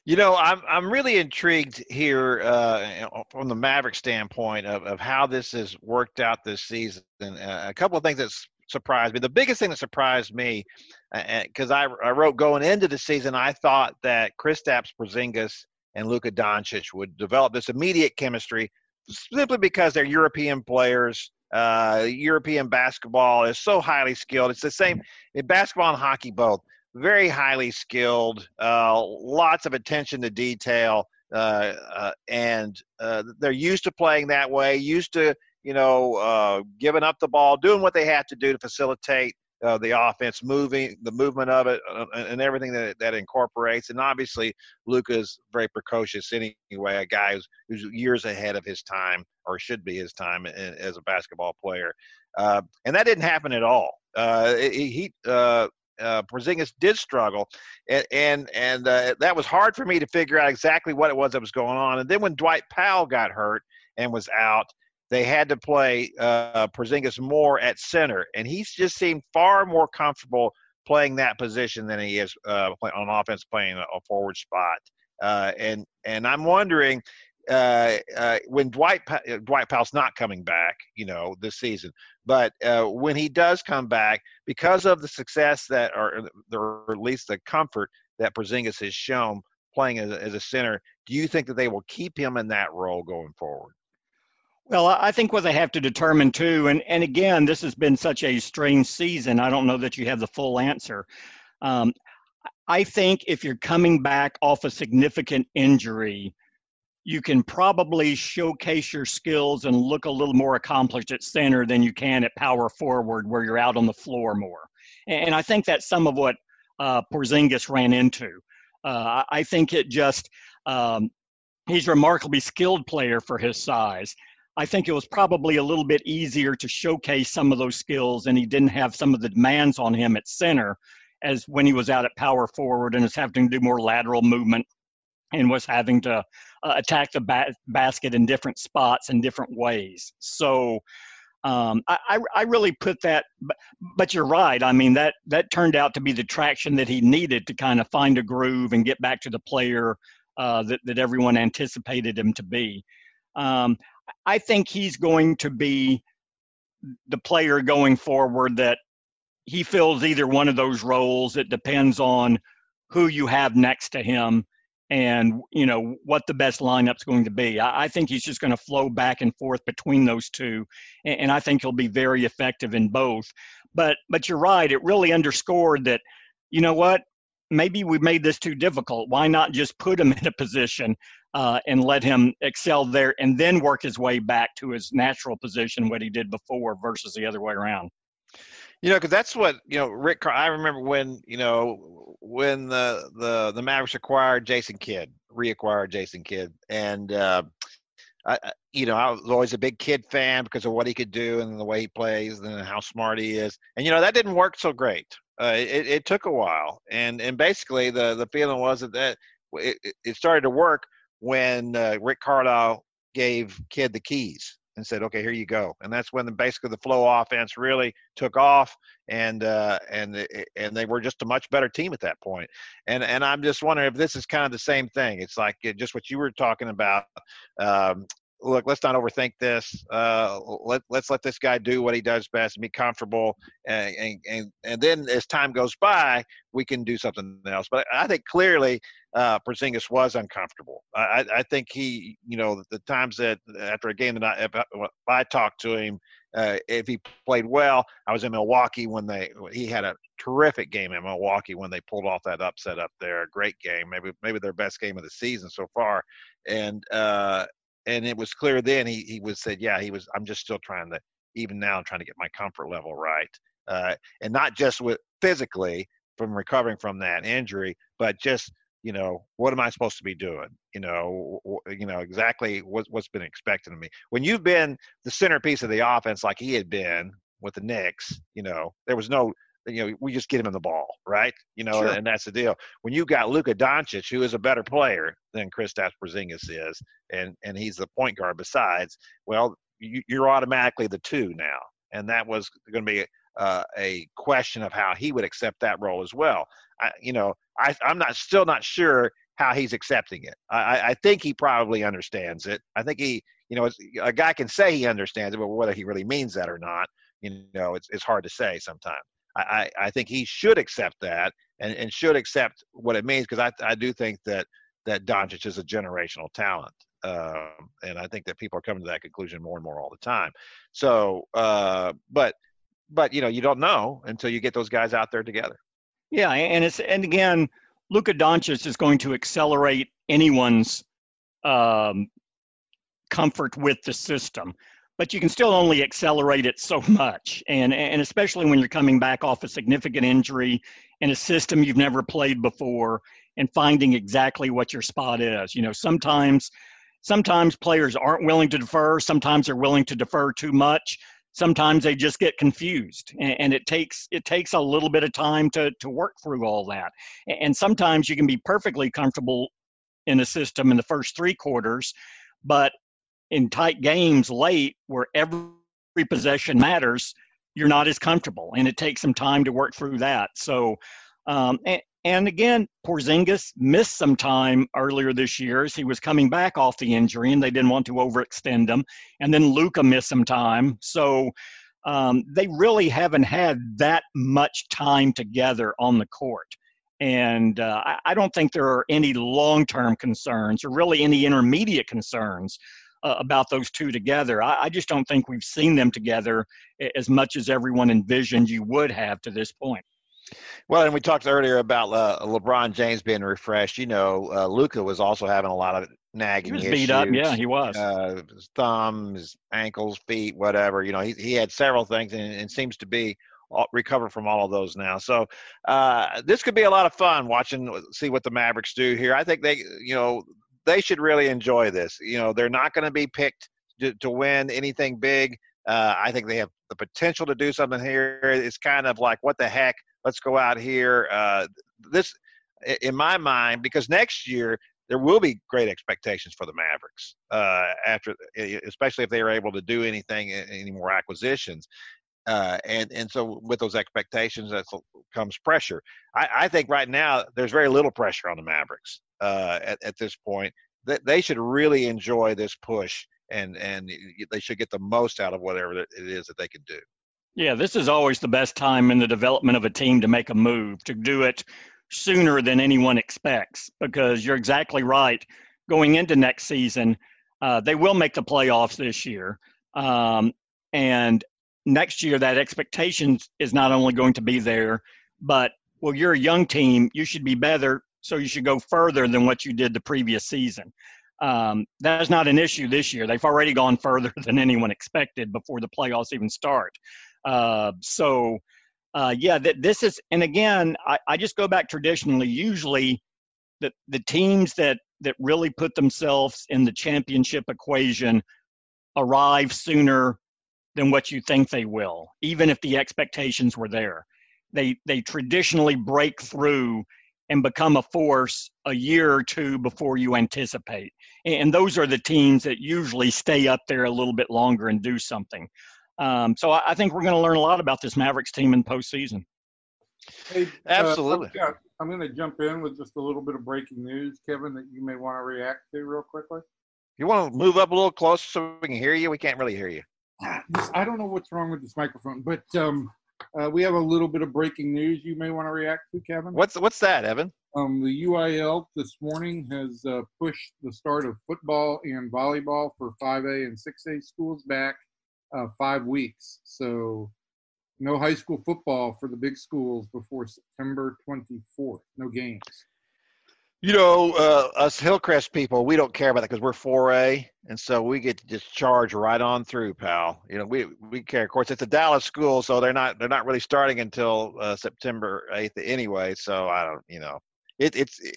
You know, I'm I'm really intrigued here uh, from the Maverick standpoint of, of how this has worked out this season. Uh, a couple of things that surprised me. The biggest thing that surprised me, because I, I wrote going into the season, I thought that Kristaps Porzingis and Luka Doncic would develop this immediate chemistry, simply because they're European players. Uh, European basketball is so highly skilled. It's the same in basketball and hockey both very highly skilled, uh, lots of attention to detail, uh, uh, and uh, they're used to playing that way, used to you know uh, giving up the ball, doing what they have to do to facilitate uh, the offense, moving the movement of it, uh, and everything that that incorporates. And obviously, Luka's very precocious anyway, a guy who's, who's years ahead of his time, or should be his time as a basketball player. Uh, and that didn't happen at all. Uh, he, he uh, uh, Porzingis did struggle, and and, and uh, that was hard for me to figure out exactly what it was that was going on. And then when Dwight Powell got hurt and was out, they had to play uh, Porzingis more at center, and he's just seemed far more comfortable playing that position than he is uh, on offense playing a, forward spot. Uh, and and I'm wondering uh, uh, when Dwight uh, Dwight Powell's not coming back, you know, this season, but uh, when he does come back, because of the success that, or, or at least the comfort that Porzingis has shown playing as as a center, do you think that they will keep him in that role going forward? Well, I think what they have to determine too, and, and again, this has been such a strange season. I don't know that you have the full answer. Um, I think if you're coming back off a significant injury, you can probably showcase your skills and look a little more accomplished at center than you can at power forward, where you're out on the floor more. And, I think that's some of what uh, Porzingis ran into. Uh, I think it just um, he's a remarkably skilled player for his size. I think it was probably a little bit easier to showcase some of those skills, and he didn't have some of the demands on him at center as when he was out at power forward and was having to do more lateral movement and was having to uh, attack the ba- basket in different spots in different ways. So um, I, I, I really put that, but, but you're right. I mean that that turned out to be the traction that he needed to kind of find a groove and get back to the player uh, that that everyone anticipated him to be. Um, I think he's going to be the player going forward that he fills either one of those roles. It depends on who you have next to him and you know what the best lineup's going to be. I, I think he's just going to flow back and forth between those two, and, and I think he'll be very effective in both. But but you're right; it really underscored that. You know what? Maybe we made this too difficult. Why not just put him in a position uh, and let him excel there, and then work his way back to his natural position, what he did before, versus the other way around. You know, because that's what you know. Rick, I remember when you know when the the the Mavericks acquired Jason Kidd, reacquired Jason Kidd, and uh, I, you know, I was always a big Kidd fan because of what he could do and the way he plays and how smart he is. And you know, that didn't work so great. Uh, it, it took a while, and and basically the the feeling was that, that it, it started to work when uh, Rick Carlisle gave Kidd the keys and said, "Okay, here you go." And that's when the, basically the flow offense really took off, and uh, and and they were just a much better team at that point. And and I'm just wondering if this is kind of the same thing. It's like just what you were talking about. Um, look, let's not overthink this. Uh, let let's let this guy do what he does best and be comfortable, and and and, and then as time goes by, we can do something else. But I think clearly, uh, Porzingis was uncomfortable. I, I think he, you know, the times that after a game that I, I talked to him, uh, if he played well, I was in Milwaukee when they he had a terrific game in Milwaukee when they pulled off that upset up there. A great game, maybe maybe their best game of the season so far. And uh, and it was clear then he he was said, yeah, he was. I'm just still trying to even now I'm trying to get my comfort level right, uh, and not just with physically from recovering from that injury, but just you know what am I supposed to be doing? You know, you know exactly what, what's been expected of me. When you've been the centerpiece of the offense like he had been with the Knicks, you know, there was no you know, we just get him in the ball, right? You know, sure. and that's the deal. When you got Luka Doncic, who is a better player than Kristaps Porzingis is, and and he's the point guard besides, well, you, are automatically the two now, and that was going to be uh, a question of how he would accept that role as well. I, you know, I, I'm not still not sure how he's accepting it. I, I think he probably understands it. I think he, you know, a guy can say he understands it, but whether he really means that or not, you know, it's it's hard to say sometimes. I, I think he should accept that and, and should accept what it means because I, I do think that that Doncic is a generational talent. Um, and I think that people are coming to that conclusion more and more all the time. So, uh, but but you know, you don't know until you get those guys out there together. Yeah, and it's and again, Luka Doncic is going to accelerate anyone's um, comfort with the system but you can still only accelerate it so much. And, and especially when you're coming back off a significant injury in a system you've never played before and finding exactly what your spot is. You know, sometimes sometimes players aren't willing to defer, sometimes they're willing to defer too much. Sometimes they just get confused, and, and it takes it takes a little bit of time to to work through all that. And sometimes you can be perfectly comfortable in a system in the first three quarters, but in tight games late where every possession matters, you're not as comfortable, and it takes some time to work through that. So, um, and, and again, Porzingis missed some time earlier this year as he was coming back off the injury, and they didn't want to overextend him. And then Luka missed some time, so um, they really haven't had that much time together on the court. And uh, I, I don't think there are any long-term concerns or really any intermediate concerns uh, about those two together. I, I, just don't think we've seen them together as much as everyone envisioned you would have to this point. Well, and we talked earlier about uh, LeBron James being refreshed. You know, uh, Luka was also having a lot of nagging he was issues. beat up. Yeah, he was. Uh, his thumb, his ankles, feet, whatever. You know, he he had several things, and, and seems to be recover from all of those now. So uh, this could be a lot of fun watching, see what the Mavericks do here. I think they, you know, they should really enjoy this. You know, they're not going to be picked to, to, win anything big. Uh, I think they have the potential to do something here. It's kind of like, what the heck? Let's go out here. Uh, this, in my mind, because next year there will be great expectations for the Mavericks uh, after, especially if they are able to do anything, any more acquisitions. Uh, and and so with those expectations that comes pressure. I, I, think right now there's very little pressure on the Mavericks uh, at, at this point. That they should really enjoy this push and and they should get the most out of whatever it is that they can do. Yeah, this is always the best time in the development of a team to make a move to do it sooner than anyone expects because you're exactly right. Going into next season, uh, they will make the playoffs this year. Um, and next year that expectation is not only going to be there, but well, you're a young team, you should be better, so you should go further than what you did the previous season. Um, that's not an issue this year. They've already gone further than anyone expected before the playoffs even start. Uh, so uh, yeah, that this is, and again, I, I just go back traditionally. Usually, the the teams that that really put themselves in the championship equation arrive sooner than what you think they will, even if the expectations were there. They they traditionally break through and become a force a year or two before you anticipate. And those are the teams that usually stay up there a little bit longer and do something. Um, so I, I, think we're going to learn a lot about this Mavericks team in postseason. Hey, Absolutely. Uh, I'm going to jump in with just a little bit of breaking news, Kevin, that you may want to react to real quickly. You want to move up a little closer so we can hear you? We can't really hear you. I don't know what's wrong with this microphone, but um, uh, we have a little bit of breaking news you may want to react to, Kevin. What's what's that, Evan? Um, the UIL this morning has uh, pushed the start of football and volleyball for 5A and 6A schools back uh, five weeks. So no high school football for the big schools before September 24th. No games. You know, uh, us Hillcrest people, we don't care about that because we're 4A, and so we get to just charge right on through, pal. You know, we we care. Of course, it's a Dallas school, so they're not they're not really starting until uh, September 8th anyway. So I don't, you know, it, it's it,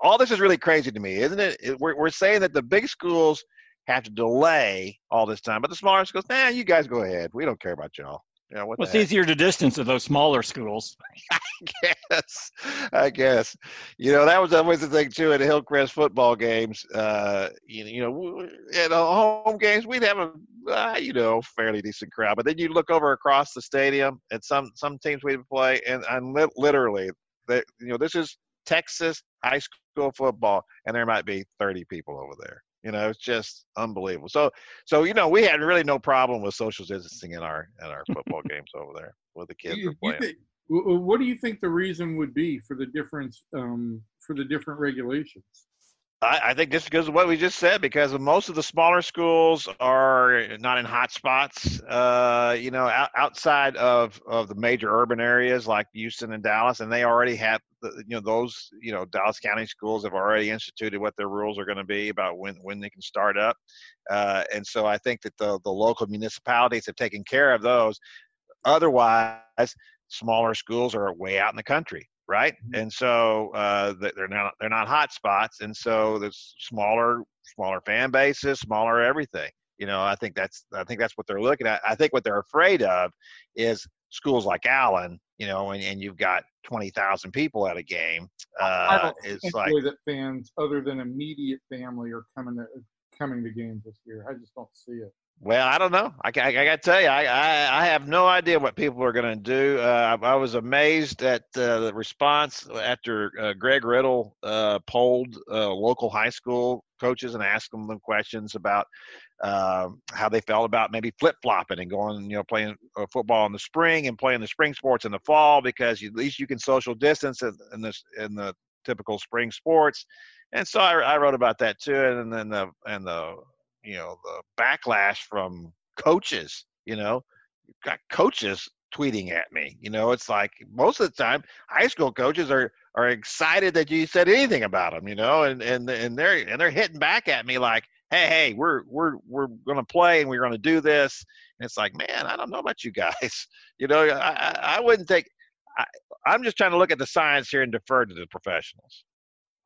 all this is really crazy to me, isn't it? it? We're we're saying that the big schools have to delay all this time, but the smaller schools, nah, you guys go ahead. We don't care about y'all. Yeah, what well, it's easier to distance to those smaller schools. I guess. I guess. You know, that was always the thing too at Hillcrest football games. Uh, you, you know, at home games we'd have a uh, you know fairly decent crowd, but then you look over across the stadium at some some teams we'd play, and and li- literally, they, you know, this is Texas high school football, and there might be thirty people over there. You know, it's just unbelievable. So, so you know, we had really no problem with social distancing in our in our football games over there with the kids you, were playing. Think, what do you think the reason would be for the difference um, for the different regulations? I, I, think just because of what we just said, because most of the smaller schools are not in hot spots, uh, you know, out, outside of, of the major urban areas like Houston and Dallas, and they already have, you know, those, you know, Dallas County schools have already instituted what their rules are going to be about when, when they can start up. Uh, and so I think that the, the local municipalities have taken care of those. Otherwise, smaller schools are way out in the country right? Mm-hmm. And so uh, they're not they're not hot spots, and so there's smaller smaller fan bases, smaller everything. You know, I think that's I think that's what they're looking at. I think what they're afraid of is schools like Allen, you know, and, and you've got twenty thousand people at a game. Uh, it's like that fans other than immediate family are coming to coming to games this year. I just don't see it. Well, I don't know. I, I, I got to tell you, I, I, I, have no idea what people are going to do. Uh, I, I, was amazed at uh, the response after uh, Greg Riddle uh, polled uh, local high school coaches and asked them questions about um, how they felt about maybe flip flopping and going, you know, playing uh, football in the spring and playing the spring sports in the fall because at least you can social distance in this in the typical spring sports. And so I, wrote about that too, and then the and the you know the backlash from coaches you know? You've got coaches tweeting at me you know? It's like most of the time high school coaches are are excited that you said anything about them you know? And and and they're and they're hitting back at me like hey hey we're we're we're to play and we're to do this. And it's like man i don't know about you guys. You know i i wouldn't take I, i'm just trying to look at the science here and defer to the professionals.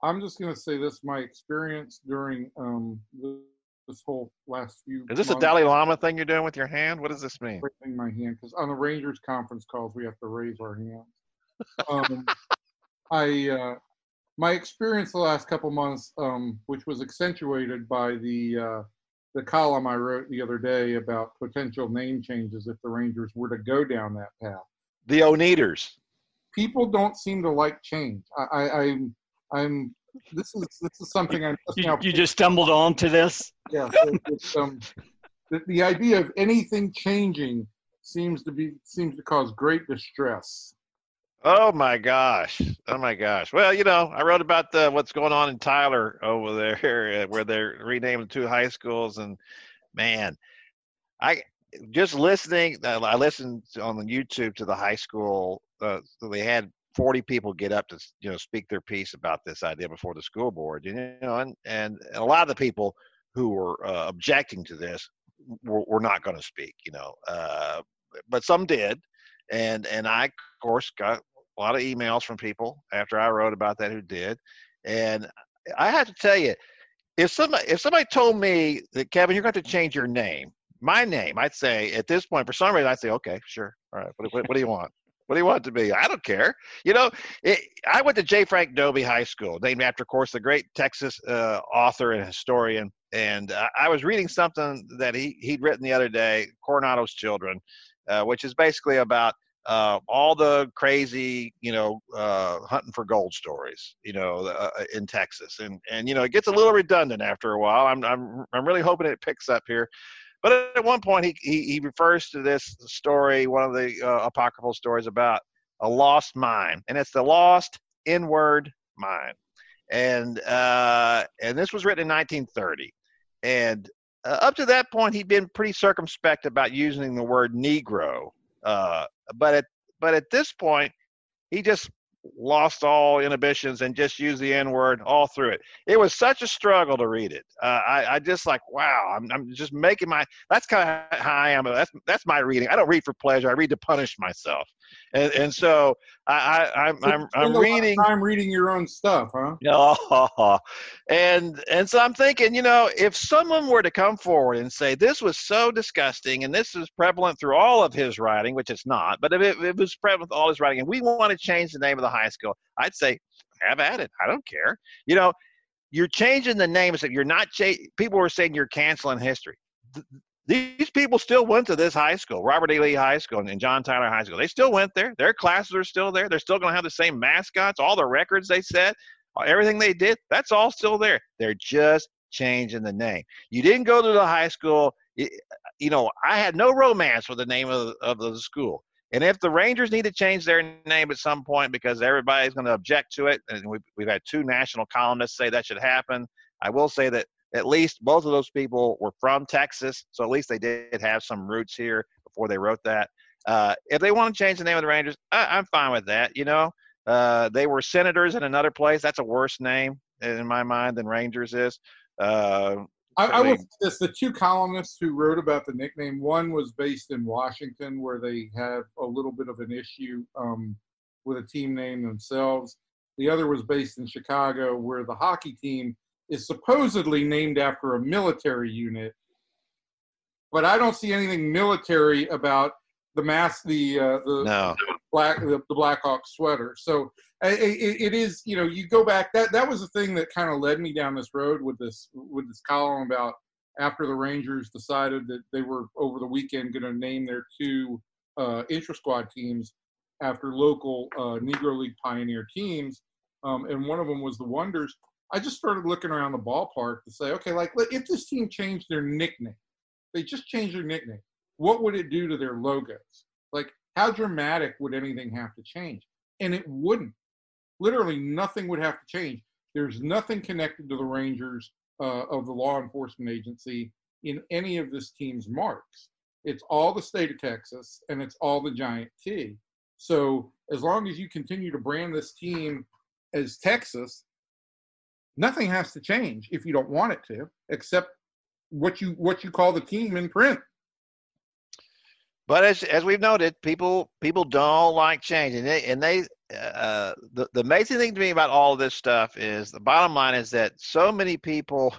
I'm just going to say this my experience during um the this whole last few. Is this months, a Dalai Lama thing you're doing with your hand? What does this mean? Raising my hand because on the Rangers conference calls we have to raise our hands. Um, I uh, my experience the last couple months, um, which was accentuated by the uh, the column I wrote the other day about potential name changes if the Rangers were to go down that path. The Oneaters. People don't seem to like change. I, I, I'm I'm this is this is something I just you, you just stumbled onto this. Yeah, it's, um, the, the idea of anything changing seems to be seems to cause great distress. Oh my gosh! Oh my gosh! Well, you know, I wrote about the what's going on in Tyler over there, where they're renaming two high schools, and man, I just listening. I listened on the YouTube to the high school. Uh, so they had 40 people get up to you know speak their piece about this idea before the school board you know and and a lot of the people who were uh, objecting to this were, were not going to speak you know uh, but some did and and I of course got a lot of emails from people after I wrote about that who did, and I have to tell you, if somebody if somebody told me that Kevin, you're going to change your name, my name, I'd say at this point, for some reason, I'd say, okay, sure, all right. What, what, what do you want? What do you want to be? I don't care. You know, it, I went to J. Frank Dobie High School, named after, of course, the great Texas uh, author and historian. And uh, I was reading something that he he'd written the other day, Coronado's Children, uh, which is basically about uh, all the crazy, you know, uh, hunting for gold stories, you know, uh, in Texas, and and you know, it gets a little redundant after a while. I'm I'm I'm really hoping it picks up here. But at one point, he, he, he refers to this story, one of the uh, apocryphal stories about a lost mine, and it's the lost inward mine. And uh, and this was written in 1930. And uh, up to that point, he'd been pretty circumspect about using the word Negro. Uh, but at but at this point, he just lost all inhibitions and just used the N word all through it. It was such a struggle to read it. Uh, I, I just like, wow, I'm, I'm just making my, that's kind of how I am. That's, that's my reading. I don't read for pleasure. I read to punish myself. And, and so I, I, I'm, I'm, I'm reading. I'm reading your own stuff, huh? Oh, and, and so I'm thinking, you know, if someone were to come forward and say, this was so disgusting and this is prevalent through all of his writing, which it's not, but if it, if it was prevalent with all his writing and we want to change the name of the high school, I'd say, have at it. I don't care. You know, you're changing the names. You're not. Cha- people were saying you're canceling history. These people still went to this high school, Robert E. Lee High School and John Tyler High School. They still went there. Their classes are still there. They're still going to have the same mascots, all the records they set, everything they did. That's all still there. They're just changing the name. You didn't go to the high school. You know, I had no romance with the name of of the school. And if the Rangers need to change their name at some point because everybody's going to object to it, and we've, we've had two national columnists say that should happen, I will say that at least both of those people were from Texas, so at least they did have some roots here before they wrote that. Uh, if they want to change the name of the Rangers, I, am fine with that. You know, uh, they were senators in another place. That's a worse name in my mind than Rangers is. Uh, I, I will say this: the two columnists who wrote about the nickname, one was based in Washington, where they have a little bit of an issue um, with a team name themselves. The other was based in Chicago, where the hockey team is supposedly named after a military unit. But I don't see anything military about the mass, the uh, the, no. black, the, the Blackhawk sweater. So it, it is you know you go back that that was the thing that kind of led me down this road with this with this column about after the Rangers decided that they were over the weekend going to name their two uh, intra squad teams after local uh, Negro League pioneer teams, um, and one of them was the Wonders. I just started looking around the ballpark to say, okay, like if this team changed their nickname, they just changed their nickname, what would it do to their logos? Like, how dramatic would anything have to change? And it wouldn't literally nothing would have to change. There's nothing connected to the Rangers uh, of the law enforcement agency in any of this team's marks. It's all the state of Texas and it's all the giant T. So as long as you continue to brand this team as Texas, nothing has to change if you don't want it to, except what you what you call the team in print. But as as we've noted, people people don't like change, and they and they uh, the, the amazing thing to me about all this stuff is the bottom line is that so many people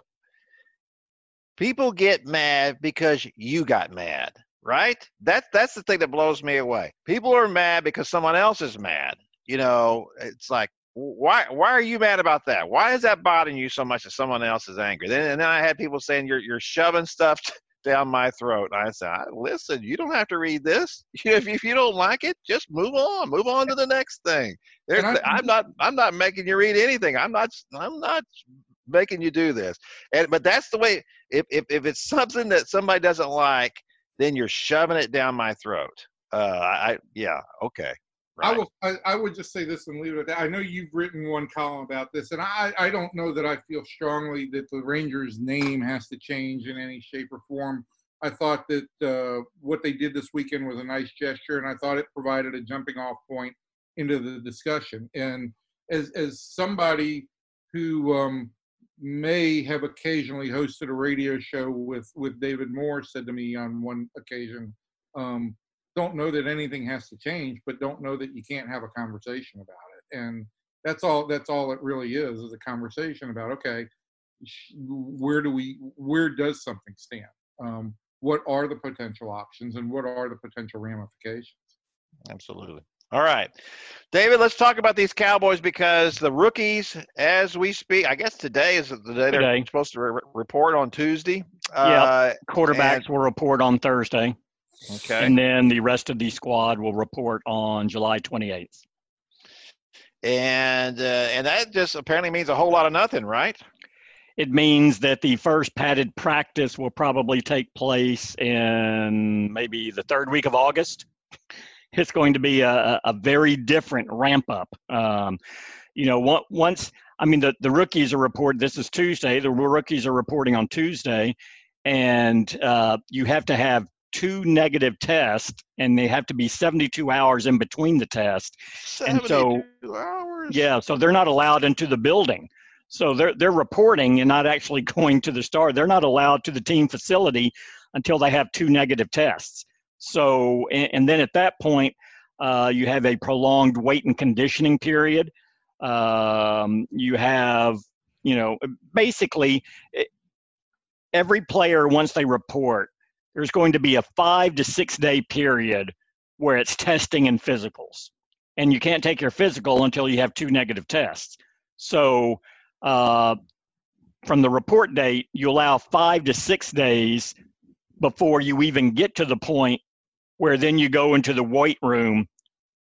people get mad because you got mad right? That's that's the thing that blows me away. People are mad because someone else is mad you know? It's like why why are you mad about that why is that bothering you so much that someone else is angry then and then i had people saying you're you're shoving stuff down my throat. And I said, listen, you don't have to read this. If, if you don't like it, just move on. Move on to the next thing. I, I'm not. I'm not making you read anything. I'm not. I'm not making you do this. And but that's the way. If if if it's something that somebody doesn't like, then you're shoving it down my throat. Uh, I yeah. Okay. Right. I will. I, I, would just say this and leave it at that. I know you've written one column about this, and I, I don't know that I feel strongly that the Rangers' name has to change in any shape or form. I thought that uh, what they did this weekend was a nice gesture, and I thought it provided a jumping off point into the discussion. And as as somebody who um, may have occasionally hosted a radio show with with David Moore said to me on one occasion, um, don't know that anything has to change, but don't know that you can't have a conversation about it. And that's all. That's all it really is: is a conversation about okay, where do we, where does something stand? Um, what are the potential options, and what are the potential ramifications? Absolutely. All right. David, let's talk about these Cowboys because the rookies, as we speak, I guess today is the day they're Today. supposed to re- report on Tuesday. Yep. Uh, Quarterbacks And- will report on Thursday, okay. and then the rest of the squad will report on July 28th. And uh, and that just apparently means a whole lot of nothing, right? It means that the first padded practice will probably take place in maybe the third week of August. It's going to be a, a very different ramp up. Um, you know, once I mean the, the rookies are reported. This is Tuesday. The rookies are reporting on Tuesday, and uh, you have to have two negative tests, and they have to be 72 hours in between the tests. And so- hours. Yeah, so they're not allowed into the building. So they're they're reporting and not actually going to the star. They're not allowed to the team facility until they have two negative tests. So and, and then at that point, uh, you have a prolonged weight and conditioning period. Um, you have you know basically it, every player once they report, there's going to be a five to six day period where it's testing and physicals and you can't take your physical until you have two negative tests. So, uh, from the report date, you allow five to six days before you even get to the point where then you go into the weight room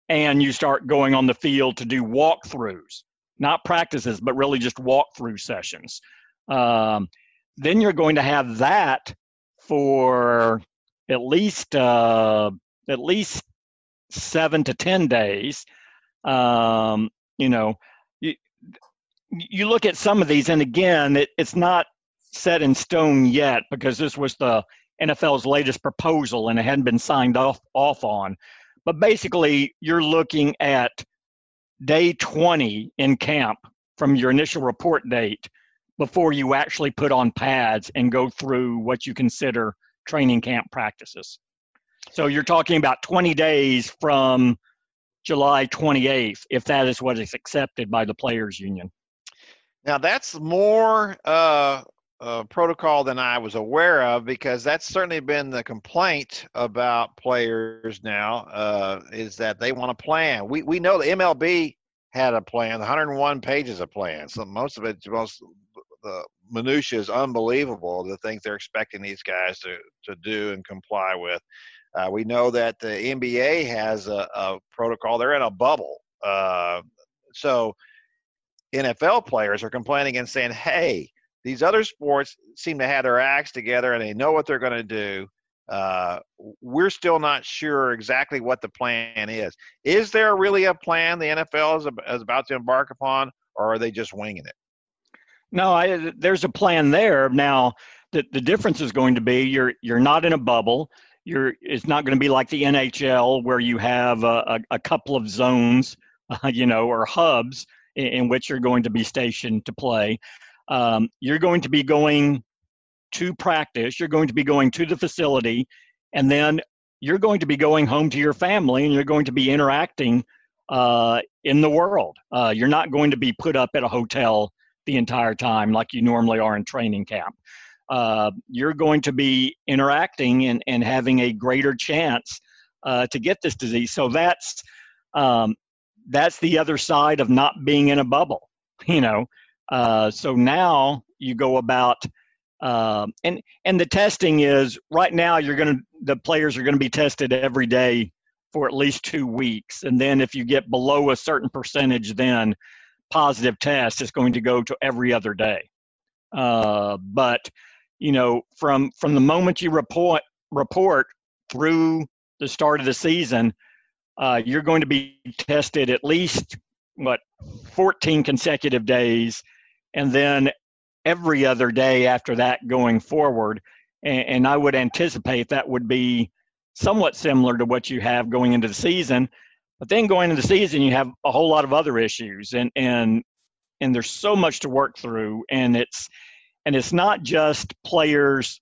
and you start going on the field to do walkthroughs, not practices, but really just walkthrough sessions. Um, then you're going to have that for at least uh, at least seven to ten days. Um, you know, you, you look at some of these, and again, it, it's not set in stone yet because this was the NFL's latest proposal and it hadn't been signed off off on. But basically, you're looking at day 20 in camp from your initial report date before you actually put on pads and go through what you consider training camp practices. So you're talking about 20 days from July 28th, if that is what is accepted by the players' union. Now that's more uh, uh, protocol than I was aware of because that's certainly been the complaint about players now uh, is that they want a plan. We we know the MLB had a plan, 101 pages of plan. So most of it, most the minutia is unbelievable. The things they're expecting these guys to to do and comply with. Uh, we know that the NBA has a, a protocol. They're in a bubble, uh, so NFL players are complaining and saying, "Hey, these other sports seem to have their acts together and they know what they're going to do. Uh, we're still not sure exactly what the plan is. Is there really a plan the NFL is, is about to embark upon, or are they just winging it? No, I, there's a plan there. Now, the, the difference is going to be you're you're not in a bubble. You're it's not going to be like the NHL where you have a, a, a couple of zones, uh, you know, or hubs in, in which you're going to be stationed to play. Um, you're going to be going to practice. You're going to be going to the facility, and then you're going to be going home to your family, and you're going to be interacting uh, in the world. Uh, you're not going to be put up at a hotel the entire time like you normally are in training camp. Uh, you're going to be interacting and, and having a greater chance uh, to get this disease. So that's um, that's the other side of not being in a bubble, you know. Uh, so now you go about um, and and the testing is right now you're going to the players are going to be tested every day for at least two weeks, and then if you get below a certain percentage, then positive test is going to go to every other day. Uh, but you know, from from the moment you report report through the start of the season, uh, you're going to be tested at least what 14 consecutive days, and then every other day after that going forward. And, and I would anticipate that would be somewhat similar to what you have going into the season. But then going into the season, you have a whole lot of other issues, and and and there's so much to work through, and it's and it's not just players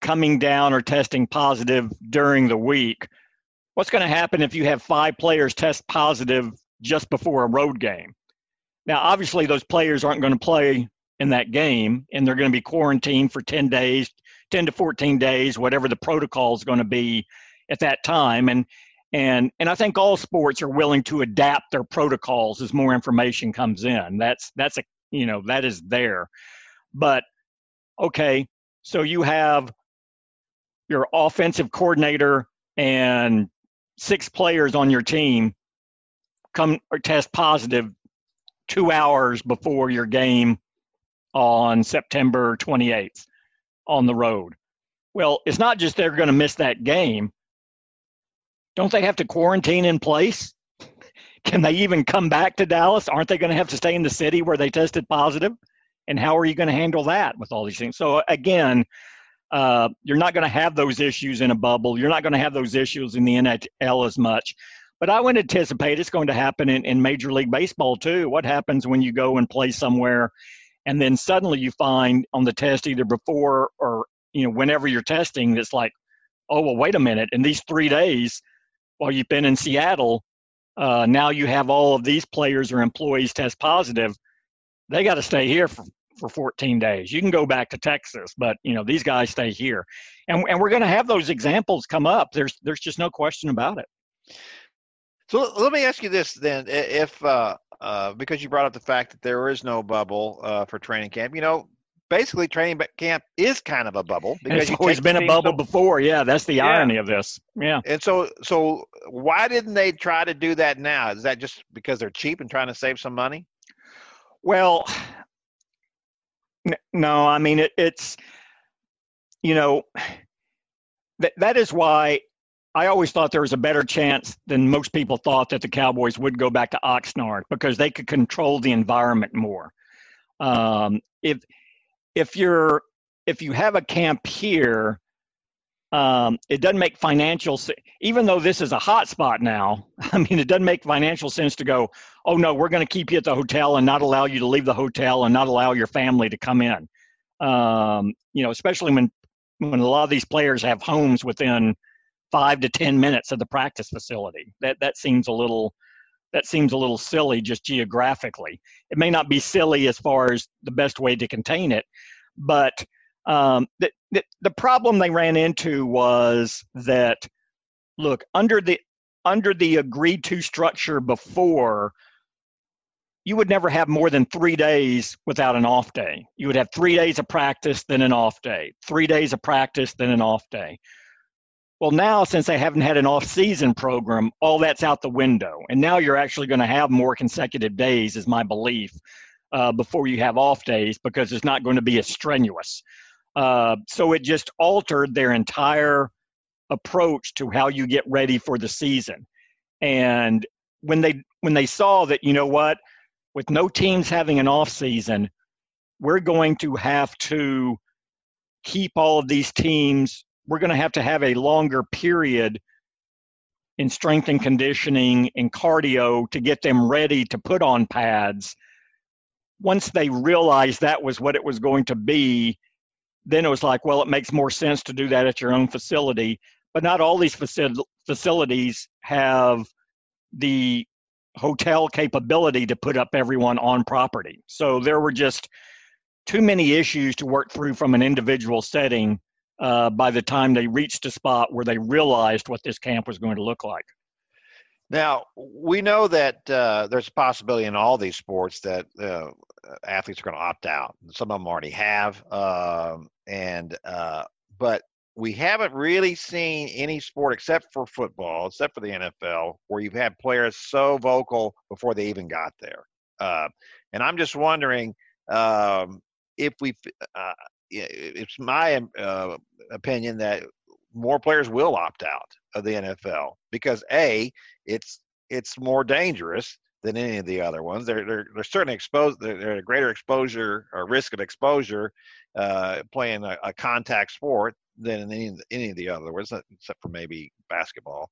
coming down or testing positive during the week. What's going to happen if you have five players test positive just before a road game? Now, obviously, those players aren't going to play in that game, and they're going to be quarantined for 10 days, 10 to 14 days, whatever the protocol is going to be at that time. And and and I think all sports are willing to adapt their protocols as more information comes in. That's that's a you know that is there, but okay, so you have your offensive coordinator and six players on your team come or test positive two hours before your game on September 28th on the road. Well, it's not just they're going to miss that game. Don't they have to quarantine in place? Can they even come back to Dallas? Aren't they going to have to stay in the city where they tested positive? And how are you going to handle that with all these things? So, again, uh, you're not going to have those issues in a bubble. You're not going to have those issues in the NHL as much. But I would anticipate it's going to happen in, in Major League Baseball too. What happens when you go and play somewhere and then suddenly you find on the test either before or you know whenever you're testing it's like oh well wait a minute in these three days while you've been in seattle uh, now you have all of these players or employees test positive they got to stay here for, for 14 days. You can go back to texas but you know these guys stay here. And, and we're going to have those examples come up. There's there's just no question about it. So let me ask you this then: if uh, uh, because you brought up the fact that there is no bubble uh, for training camp, you know, basically training camp is kind of a bubble because it's always been a bubble before. Yeah, that's the yeah. irony of this. Yeah. And so, so why didn't they try to do that now? Is that just because they're cheap and trying to save some money? Well, no. I mean, it, it's you know that that is why I always thought there was a better chance than most people thought that the Cowboys would go back to Oxnard because they could control the environment more. Um, if if you're if you have a camp here, um, it doesn't make financial sense. Even though this is a hot spot now, I mean, it doesn't make financial sense to go. Oh no, we're going to keep you at the hotel and not allow you to leave the hotel and not allow your family to come in. Um, you know, especially when when a lot of these players have homes within five to ten minutes of the practice facility. That that seems a little that seems a little silly just geographically. It may not be silly as far as the best way to contain it, but um, the, the the problem they ran into was that look under the under the agreed to structure before you would never have more than three days without an off day. You would have three days of practice, then an off day, three days of practice, then an off day. Well, now since they haven't had an off-season program, all that's out the window, and now you're actually going to have more consecutive days, is my belief, uh, before you have off days because it's not going to be as strenuous. Uh, so it just altered their entire approach to how you get ready for the season. And when they when they saw that, you know what, with no teams having an off season, we're going to have to keep all of these teams we're going to have to have a longer period in strength and conditioning and cardio to get them ready to put on pads. Once they realized that was what it was going to be, then it was like, well, it makes more sense to do that at your own facility. But not all these facilities have the hotel capability to put up everyone on property. So there were just too many issues to work through from an individual setting uh, by the time they reached a spot where they realized what this camp was going to look like. Now, we know that uh, there's a possibility in all these sports that uh, athletes are going to opt out. Some of them already have, um, and uh, but we haven't really seen any sport except for football, except for the NFL, where you've had players so vocal before they even got there. Uh, and I'm just wondering um, if we, uh, it's my uh, opinion that more players will opt out of the NFL because a it's it's more dangerous than any of the other ones. They're they're, they're certainly exposed. They're, they're a greater exposure or risk of exposure uh, playing a, a, contact sport than in any any of the other ones, except for maybe basketball.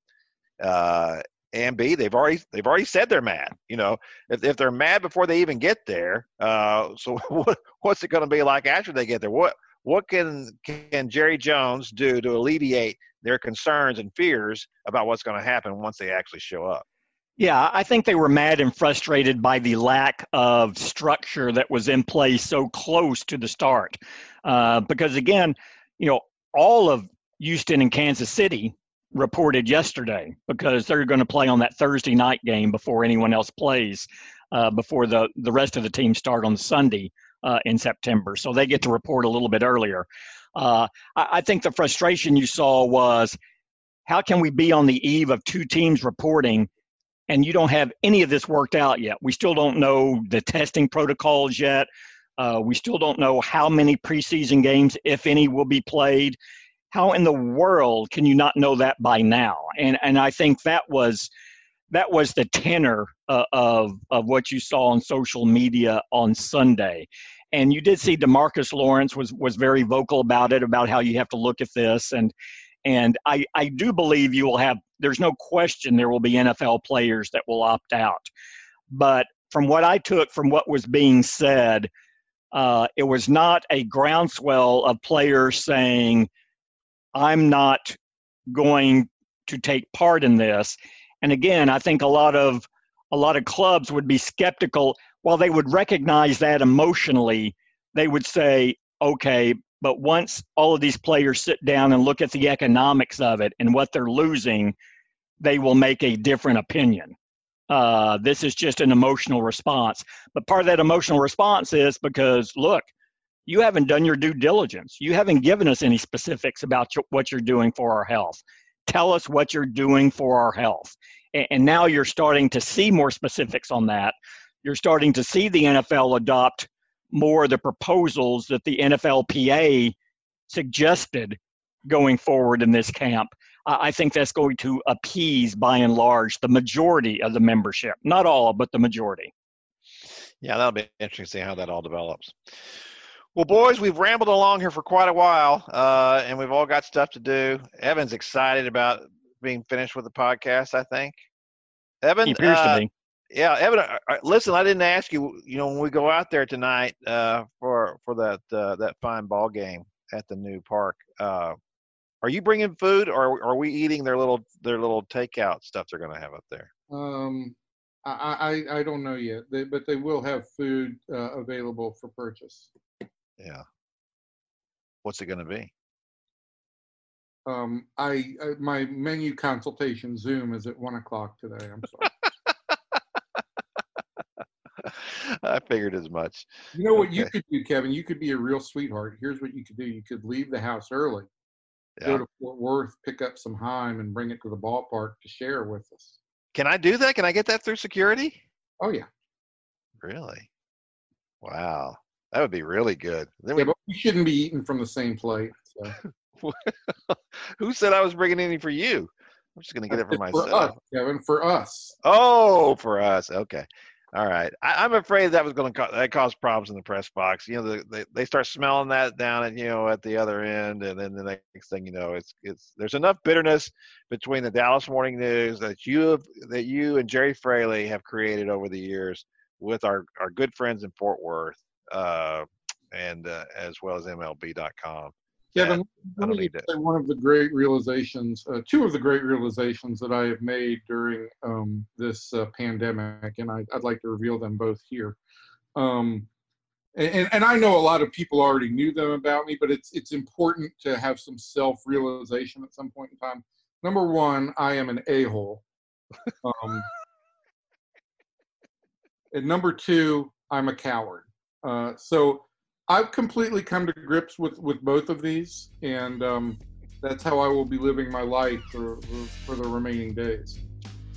Uh, and B, they've already they've already said they're mad. You know, if if they're mad before they even get there, uh, so what, what's it going to be like after they get there? What what can can Jerry Jones do to alleviate their concerns and fears about what's going to happen once they actually show up? Yeah, I think they were mad and frustrated by the lack of structure that was in place so close to the start. Uh, because again, you know, all of Houston and Kansas City reported yesterday because they're going to play on that Thursday night game before anyone else plays, uh, before the, the rest of the team start on Sunday uh, in September. So they get to report a little bit earlier. Uh, I, I think the frustration you saw was how can we be on the eve of two teams reporting and you don't have any of this worked out yet. We still don't know the testing protocols yet. Uh, we still don't know how many preseason games, if any, will be played. How in the world can you not know that by now? And and I think that was that was the tenor uh, of of what you saw on social media on Sunday. And you did see Demarcus Lawrence was was very vocal about it, about how you have to look at this and and I, I do believe you will have, there's no question there will be NFL players that will opt out. But from what I took from what was being said, uh, it was not a groundswell of players saying, I'm not going to take part in this. And again, I think a lot of a lot of clubs would be skeptical. While they would recognize that emotionally, they would say, okay, but once all of these players sit down and look at the economics of it and what they're losing, they will make a different opinion. Uh, this is just an emotional response. But part of that emotional response is because, look, you haven't done your due diligence. You haven't given us any specifics about what you're doing for our health. Tell us what you're doing for our health. And now you're starting to see more specifics on that. You're starting to see the NFL adopt more of the proposals that the NFLPA suggested going forward in this camp. I think that's going to appease, by and large, the majority of the membership. Not all, but the majority. Yeah, that'll be interesting to see how that all develops. Well, boys, we've rambled along here for quite a while, uh, and we've all got stuff to do. Evan's excited about being finished with the podcast. I think. Evan, he appears uh, to be yeah, Evan. Uh, uh, listen, I didn't ask you. You know, when we go out there tonight uh, for for that uh, that fine ball game at the new park, uh, are you bringing food, or are we eating their little their little takeout stuff they're going to have up there? Um, I, I I don't know yet, they, but they will have food uh, available for purchase. Yeah. What's it going to be? Um, I, I my menu consultation Zoom is at one o'clock today. I'm sorry. I figured as much. You know what okay. you could do, Kevin? You could be a real sweetheart. Here's what you could do: you could leave the house early, yeah. go to Fort Worth, pick up some Heim, and bring it to the ballpark to share with us. Can I do that? Can I get that through security? Oh yeah. Really? Wow, that would be really good. Then yeah, we... but we shouldn't be eating from the same plate. So. Who said I was bringing any for you? I'm just gonna get it for myself. For us, Kevin, for us. Oh, for us. Okay. All right, I, am afraid that was going to cause, that cause problems in the press box. You know, the, they they start smelling that down at you know at the other end, and then the next thing you know, it's it's there's enough bitterness between the Dallas Morning News that you have that you and Gerry Fraley have created over the years with our our good friends in Fort Worth, uh, and uh, as well as MLB.com. Kevin, let me say one of the great realizations, uh, two of the great realizations that I have made during um, this uh, pandemic, and I, would like to reveal them both here. Um, and, and I know a lot of people already knew them about me, but it's it's important to have some self-realization at some point in time. Number one, I am an a-hole. Um, and number two, I'm a coward. Uh, so I've completely come to grips with with both of these, and um, that's how I will be living my life for for the remaining days.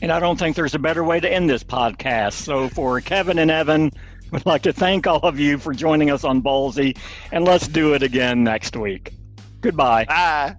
And I don't think there's a better way to end this podcast. So for Kevin and Evan, we'd like to thank all of you for joining us on Ballzy, and let's do it again next week. Goodbye. Bye.